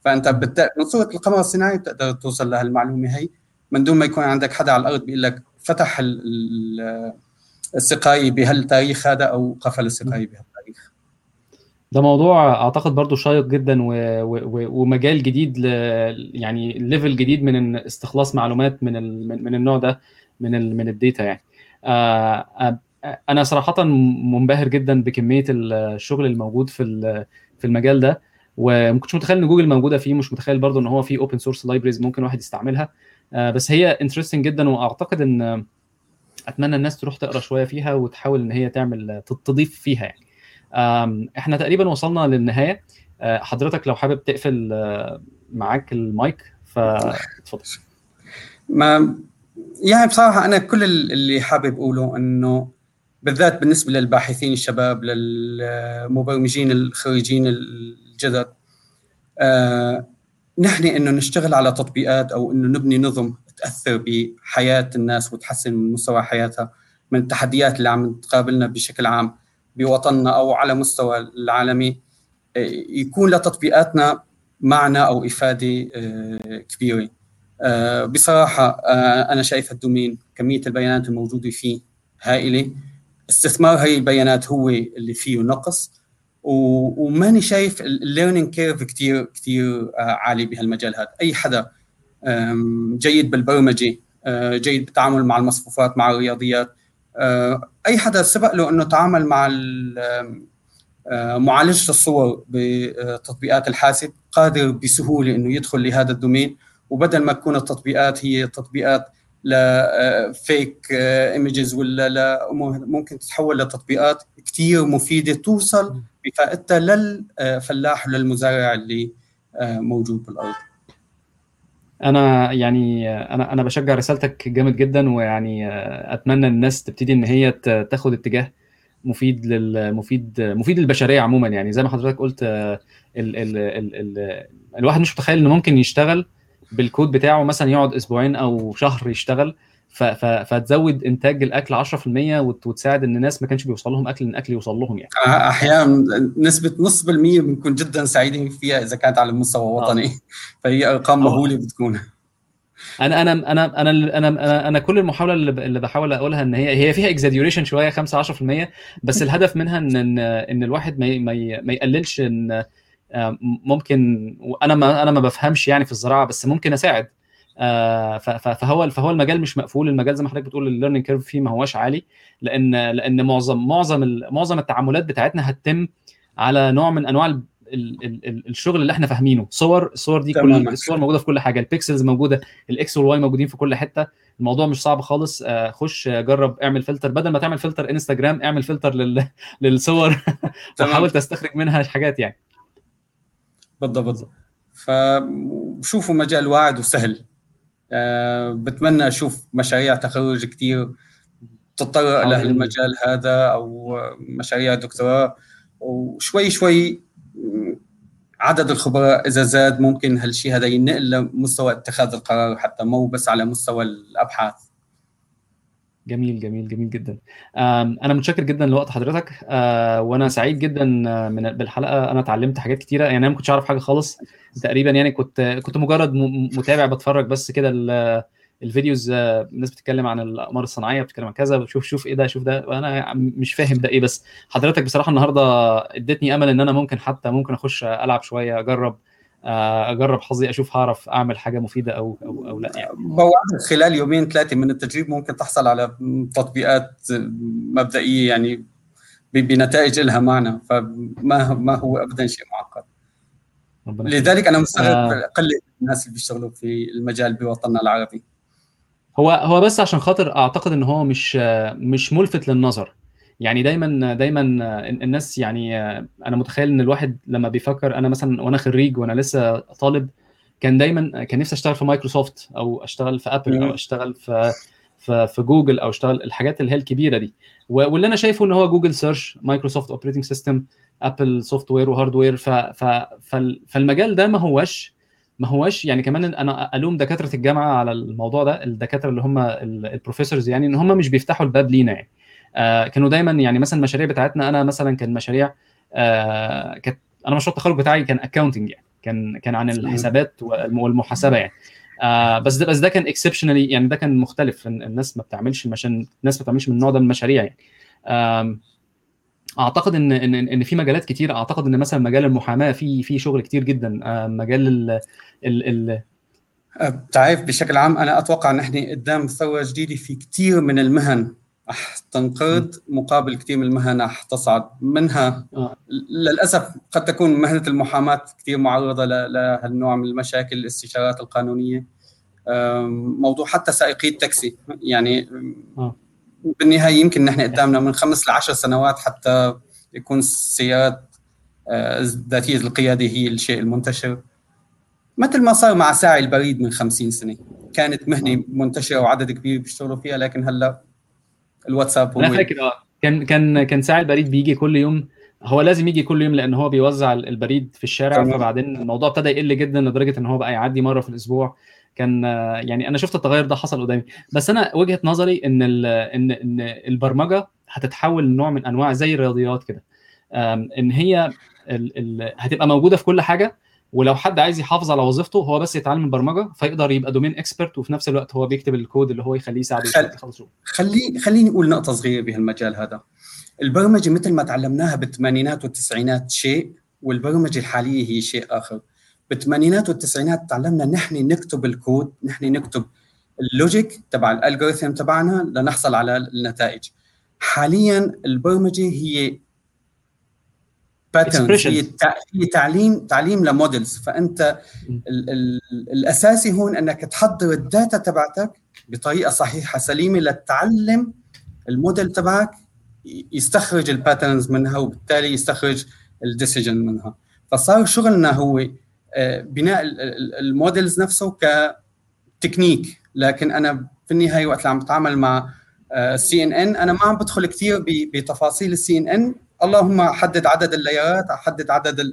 فأنت بت... من صورة القمر الصناعي بتقدر توصل لهالمعلومه هي من دون ما يكون عندك حدا على الأرض بيقول لك فتح السقاية بهالتاريخ هذا أو قفل السقاية بهالتاريخ. ده موضوع أعتقد برضو شيق جدا و... و... ومجال جديد ل... يعني ليفل جديد من استخلاص معلومات من ال... من النوع ده من ال... من ال data يعني. آه... أنا صراحة منبهر جدا بكمية الشغل الموجود في في المجال ده وما كنتش متخيل إن جوجل موجودة فيه مش متخيل برضو إن هو في open source libraries ممكن واحد يستعملها. آه، بس هي interesting جدا وأعتقد إن أتمنى الناس تروح تقرأ شوية فيها وتحاول إن هي تعمل تضيف فيها يعني. إحنا تقريبا وصلنا للنهاية. آه، حضرتك لو حابب تقفل آه، معاك المايك فاتفضل ما يعني بصراحة أنا كل اللي حابب أقوله إنه بالذات بالنسبة للباحثين الشباب للمبرمجين الخريجين الجدد آه نحن إنه نشتغل على تطبيقات أو إنه نبني نظم تأثر بحياة الناس وتحسن من مستوى حياتها من التحديات اللي عم تقابلنا بشكل عام. بوطننا أو على مستوى العالمي آه، يكون لتطبيقاتنا معنى أو إفادة آه، كبيرة. آه، بصراحة أنا شايف ال domain كمية البيانات الموجودة فيه هائلة. استثمار هاي البيانات هو اللي فيه نقص وماني شايف ال learning curve كثير كثير عالي بهالمجال هذا. أي حدا جيد بالبرمجة جيد بالتعامل مع المصفوفات مع الرياضيات أي حدا سبق له أنه تعامل مع آه، معالجة الصور بتطبيقات الحاسب قادر بسهولة إنه يدخل لهذا ال domain وبدل ما تكون التطبيقات هي تطبيقات ل fake images ولا ممكن تتحول لتطبيقات كثير مفيدة توصل بفائدتها للفلاح وللمزارع اللي موجود بالأرض. أنا يعني أنا أنا بشجع رسالتك جامد جدا ويعني أتمنى الناس تبتدي إن هي تاخد اتجاه مفيد للمفيد مفيد للبشرية عموما. يعني زي ما حضرتك قلت ال ال ال ال الواحد مش متخيل إنه ممكن يشتغل بالكود بتاعه مثلا يقعد أسبوعين أو شهر يشتغل. فتزود إنتاج الأكل 10% وتساعد إن الناس ما كانش بيوصل لهم أكل إن الأكل يوصل لهم يعني. أحيانا نسبة نص بالمية بنكون جدا سعيدين فيها إذا كانت على المستوى الوطني فهي أرقام مهولة بتكون. أنا أنا أنا أنا أنا أنا, كل المحاولة اللي, اللي بحاول أقولها إن هي هي فيها exaggeration شوية 5 10% بس الهدف منها إن إن, إن الواحد ما ما, يقللش إن ممكن أنا ما أنا ما بفهمش يعني في الزراعة بس ممكن أساعد. فهو فهو المجال مش مقفول. المجال زي ما حضرتك بتقول ال learning curve فيه ما هواش عالي لأن لأن معظم معظم معظم التعاملات بتاعتنا هتتم على نوع من أنواع ال ال الشغل اللي إحنا فاهمينه. صور الصور دي كل الصور موجودة في كل حاجة. ال pixels موجودة ال X وال Y موجودين في كل حتة. الموضوع مش صعب خالص. خش جرب اعمل فلتر بدل ما تعمل فلتر انستجرام اعمل فلتر لل... للصور. وحاول تستخرج منها حاجات يعني. بالضبط. فشوفوا مجال واعد وسهل. بتمنى أشوف مشاريع تخرج كثير تتطرق لهالمجال هذا أو مشاريع دكتوراه. وشوي شوي عدد الخبراء إذا زاد ممكن هالشيء هذا ينقل لمستوى اتخاذ القرار حتى مو بس على مستوى الأبحاث. جميل جميل جميل جدا. أنا متشكر جدا لوقت حضرتك. وأنا سعيد جدا من بالحلقة. أنا اتعلمت حاجات كتيرة. يعني أنا ما كنتش أعرف حاجة خالص تقريبا. يعني كنت كنت مجرد متابع بتفرج بس كده الفيديوز. الناس بتتكلم عن الأقمار الصناعية بتتكلم عن كذا. بشوف شوف إيه ده شوف ده. وأنا مش فاهم ده إيه بس. حضرتك بصراحة النهارده ادتني أمل إن أنا ممكن حتى ممكن أخش ألعب شوية أجرب. أجرب حظي أشوف هعرف أعمل حاجة مفيدة أو أو, أو لأ يعني. خلال يومين ثلاثة من التدريب ممكن تحصل على تطبيقات مبدئية يعني بنتائج لها معنى فما ما هو ابدا شيء معقد. لذلك أنا مستغرب آه. قلة الناس اللي بيشتغلوا في المجال بوطننا العربي. هو هو بس عشان خاطر أعتقد إن هو مش مش ملفت للنظر. يعني دايما دايما الناس يعني أنا متخيل إن الواحد لما بيفكر أنا مثلا وأنا خريج وأنا لسه طالب كان دايما كان نفسي أشتغل في مايكروسوفت أو أشتغل في أبل أو أشتغل في في, في جوجل أو أشتغل الحاجات اللي هي الكبيرة دي. واللي أنا شايفه إن هو جوجل search مايكروسوفت operating system أبل software و hardware فالمجال ده ما هوش ما هواش يعني كمان أنا ألوم دكاترة الجامعة على الموضوع ده الدكاترة اللي هم ال professors يعني إن هم مش بيفتحوا الباب لينا يعني. كانوا دايما يعني مثلا المشاريع بتاعتنا أنا مثلا كان مشاريع آه كانت أنا مشروع التخرج بتاعي كان accounting يعني كان كان عن الحسابات والمحاسبة يعني. آه بس ده بس ده كان exceptionally يعني ده كان مختلف. الناس ما بتعملش مشان الناس ما بتعملش من النوع ده من المشاريع يعني. آه أعتقد إن إن إن في مجالات كتير أعتقد إن مثلا مجال المحاماة في في شغل كتير جدا. مجال ال ال ال بتعرف بشكل عام أنا أتوقع إن إحنا قدام ثوره جديده في كثير من المهن. رح تنقرض مقابل كثير من المهن رح تصعد منها. آه. للأسف قد تكون مهنة المحاماة كثير معرضة لهالنوع من المشاكل الاستشارات القانونية. موضوع حتى سائقي التاكسي. يعني آه. بالنهاية يمكن نحن قدامنا من خمس لعشر سنوات حتى يكون السيارات ذاتيه القياده هي الشيء المنتشر. مثل ما صار مع ساعي البريد من 50 سنة. كانت مهنة منتشرة وعدد كبير بيشتغلوا فيها لكن هلأ الواتساب أنا فاكر آه. كان كان كان ساعي البريد بيجي كل يوم. هو لازم يجي كل يوم لأن هو بيوزع البريد في الشارع. تمام. فبعدين الموضوع ابتدى يقل جدا لدرجة إن هو بقى يعدي مرة في الأسبوع. كان يعني أنا شفت التغير ده حصل قدامي. بس أنا وجهة نظري إن إن إن البرمجة هتتحول لنوع من أنواع زي الرياضيات كده. إن هي ال ال هتبقى موجودة في كل حاجة. ولو حد عايز يحافظ على وظيفته هو بس يتعلم البرمجة فيقدر يبقى domain expert وفي نفس الوقت هو بيكتب الكود اللي هو يخليه يساعده يخلص خلي خليني أقول نقطة صغيرة بهالمجال هذا. البرمجة مثل ما تعلمناها بالثمانينات والتسعينات شيء والبرمجة الحالية هي شيء آخر. بالثمانينات والتسعينات تعلمنا نحن نكتب الكود نحن نكتب ال logic تبع ال algorithm تبعنا لنحصل على النتائج. حاليا البرمجة هي patterns هي تعليم تعليم ل models فأنت ال ال الأساسي هون أنك تحضر ال data تبعتك بطريقة صحيحة سليمة لتعلم الموديل تبعك يستخرج ال patterns منها وبالتالي يستخرج ال decision منها. فصار شغلنا هو بناء ال models نفسه ك تكنيك لكن أنا في النهاية وقت اللي عم بتعامل مع ال CNN أنا ما عم بدخل كثير بتفاصيل ال CNN اللهم حدد عدد ال layerات حدد عدد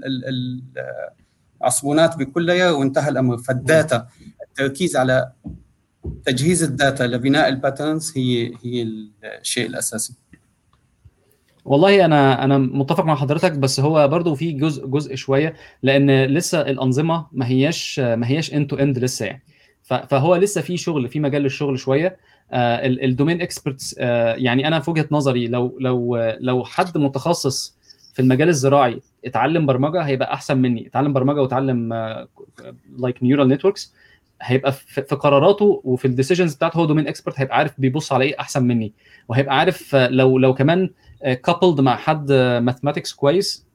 العصبونات بكل layer وانتهى الأمر. فال data التركيز على تجهيز ال data لبناء ال patterns هي هي الشيء الأساسي. والله أنا أنا متفق مع حضرتك بس هو برضو في جزء جزء شوية لأن لسه الأنظمة ما هياش ما هياش end to end لسه يعني. فهو لسه في شغل في مجال للشغل شوية. ال domain experts آه يعني أنا في وجهة نظري لو لو لو حد متخصص في المجال الزراعي اتعلم برمجة هيبقى أحسن مني. اتعلم برمجة وتعلم like neural networks هيبقى في قراراته وفي ال decisions بتاعته هو domain expert هيبقى عارف بيبص على إيه أحسن مني. وهيبقى عارف لو لو كمان coupled مع حد mathematics كويس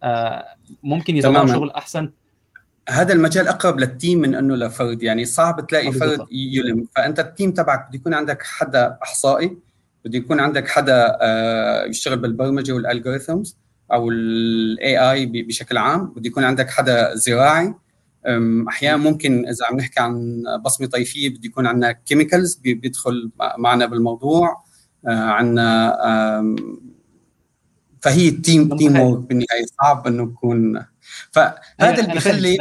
ممكن يطلع شغل أحسن. هذا المجال أقرب لل team من أنه لفرد. يعني صعب تلاقي فرد يلم. فأنت ال team تبعك بده يكون عندك حدا أحصائي بده يكون عندك حدا يشتغل بالبرمجة وال algorithms أو ال AI بشكل عام. بده يكون عندك حدا زراعي. أحيانا ممكن إذا عم نحكي عن بصمة طيفيه بده يكون عندنا chemicals بيدخل معنا بالموضوع. عندنا فهي teamwork بالنهاية صعب إنه يكون فهذا اللي بيخلي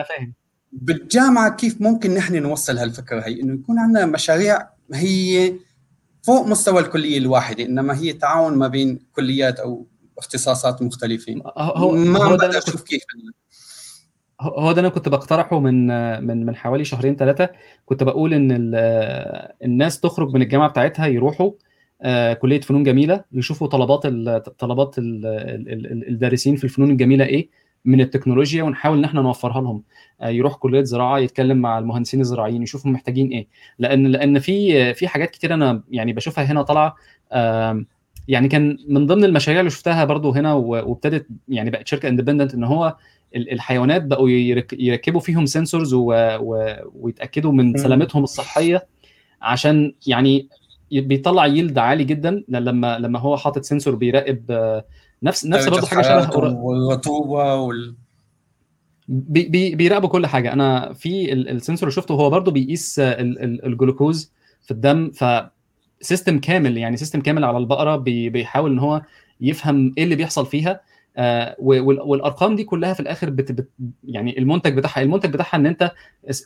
بالجامعة كيف ممكن نحن نوصل هالفكرة هي؟ إنه يكون عندنا مشاريع هي فوق مستوى الكلية الواحدة إنما هي تعاون ما بين كليات أو اختصاصات مختلفه هو ما هو بقدر أشوف كيف. هو ده أنا كنت بقترحه من من من حوالي شهرين ثلاثة. كنت بقول إن ال- الناس تخرج من الجامعة بتاعتها يروحوا آه، كلية فنون جميلة يشوفوا طلبات ال- طلبات ال- ال- ال- الدارسين في الفنون الجميلة إيه. من التكنولوجيا ونحاول ان إحنا نوفرها لهم. آه، يروح كلية زراعة يتكلم مع المهندسين الزراعيين يشوفوا محتاجين إيه. لأن لأن في في حاجات كتير أنا يعني بشوفها هنا طالعة يعني كان من ضمن المشاريع اللي شفتها برضو هنا وابتدت يعني بقت شركة independent إن هو ال- الحيوانات بقوا يرك- يركبوا فيهم sensors ويتأكدوا من. سلامتهم الصحية عشان يعني بيطلع yield عالي جدا. لما لما هو حاطط sensor بيراقب آه، نفس نفس برضه حاجة شبه والرطوبه وال... بي بي بيراقبوا كل حاجة. أنا في ال- ال sensor اللي شفته هو برضه بيقيس ال- ال- الجلوكوز في الدم ف system كامل يعني system كامل على البقرة بي بيحاول إن هو يفهم إيه اللي بيحصل فيها. آه وال- والأرقام دي كلها في الآخر بت بت يعني المنتج بتاعها المنتج بتاعها إن أنت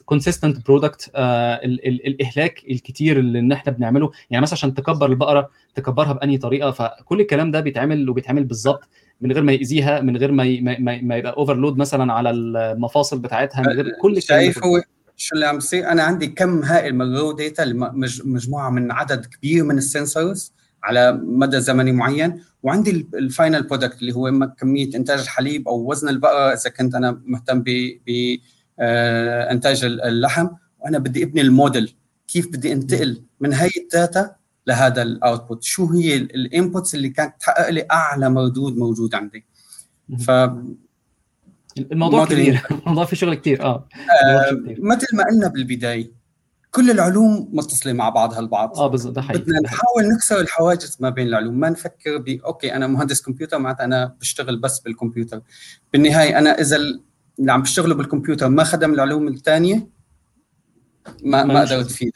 consistent product ال ال الإهلاك الكتير اللي إن إحنا بنعمله. يعني مثلا عشان تكبر البقرة تكبرها بأنهي طريقة؟ فكل الكلام ده بيتعمل وبيتعمل بالظبط من غير ما يأذيها من غير ما ي- ما, ما, يبقى overload مثلا على المفاصل بتاعتها من غير كل الكلام ده. شايف. هو شو اللي عم بيصير؟ أنا عندي كم هائل من ال raw data مجموعة من عدد كبير من ال sensors على مدى زمني معين. وعندي ال- ال final product اللي هو إما كمية إنتاج الحليب أو وزن البقرة إذا كنت أنا مهتم بانتاج اللحم وأنا بدي أبني الموديل. كيف بدي أنتقل من هي ال data لهذا ال output شو هي ال inputs اللي كانت تحقق لي أعلى مردود موجود عندي؟ ف الموضوع. كبير. الموضوع فيه شغل كتير. آه. كتير. مثل ما قلنا بالبداية كل العلوم متصلة مع بعضها البعض. آه بالظبط ده حقيقي بدنا. نحاول نكسر الحواجز ما بين العلوم. ما نفكر ب okay أنا مهندس كمبيوتر معناتها أنا بشتغل بس بالكمبيوتر. بالنهاية أنا إذا اللي عم بيشتغلوا بالكمبيوتر ما خدم العلوم الثانية ما ما قدرت. تفيد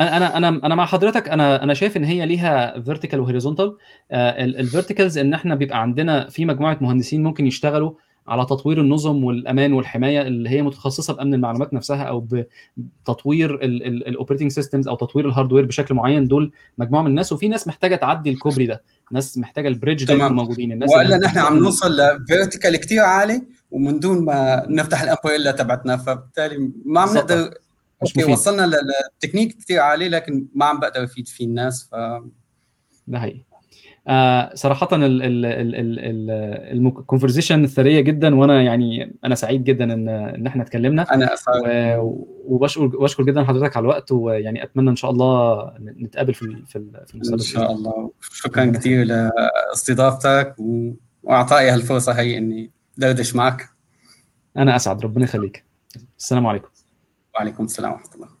أنا أنا أنا أنا مع حضرتك. أنا أنا شايف إن هي ليها vertical و horizontal ال verticals إن إحنا بيبقى عندنا في مجموعة مهندسين ممكن يشتغلوا على تطوير النظم والأمان والحماية اللي هي متخصصة بأمن المعلومات نفسها أو بتطوير ال operating systems أو تطوير ال hardware بشكل معين. دول مجموعة من الناس وفي ناس محتاجة تعدي الكوبري ده. ناس محتاجة ال bridge ده موجودين. الناس والا نحن عم نوصل ل vertical كثير عالي ومن دون ما نفتح ال umbrella تبعتنا. فبالتالي ما عم. نقدر okay. وصلنا لتكنيك كثير عالي لكن ما عم بقدر أفيد فيه الناس. ف ده حقيقي. آه صراحة ال conversation الثرية جدا وأنا يعني أنا سعيد جدا إن إن إحنا اتكلمنا. أنا و- وبشكر بشكر جدا حضرتك على الوقت ويعني أتمنى إن شاء الله نتقابل في في ال- في إن المستقبل شاء الله. شكرا كثير لأستضافتك وأعطائي هالفرصة هي إني دردش معك. أنا أسعد. ربنا يخليك. السلام عليكم. وعليكم السلام ورحمة الله.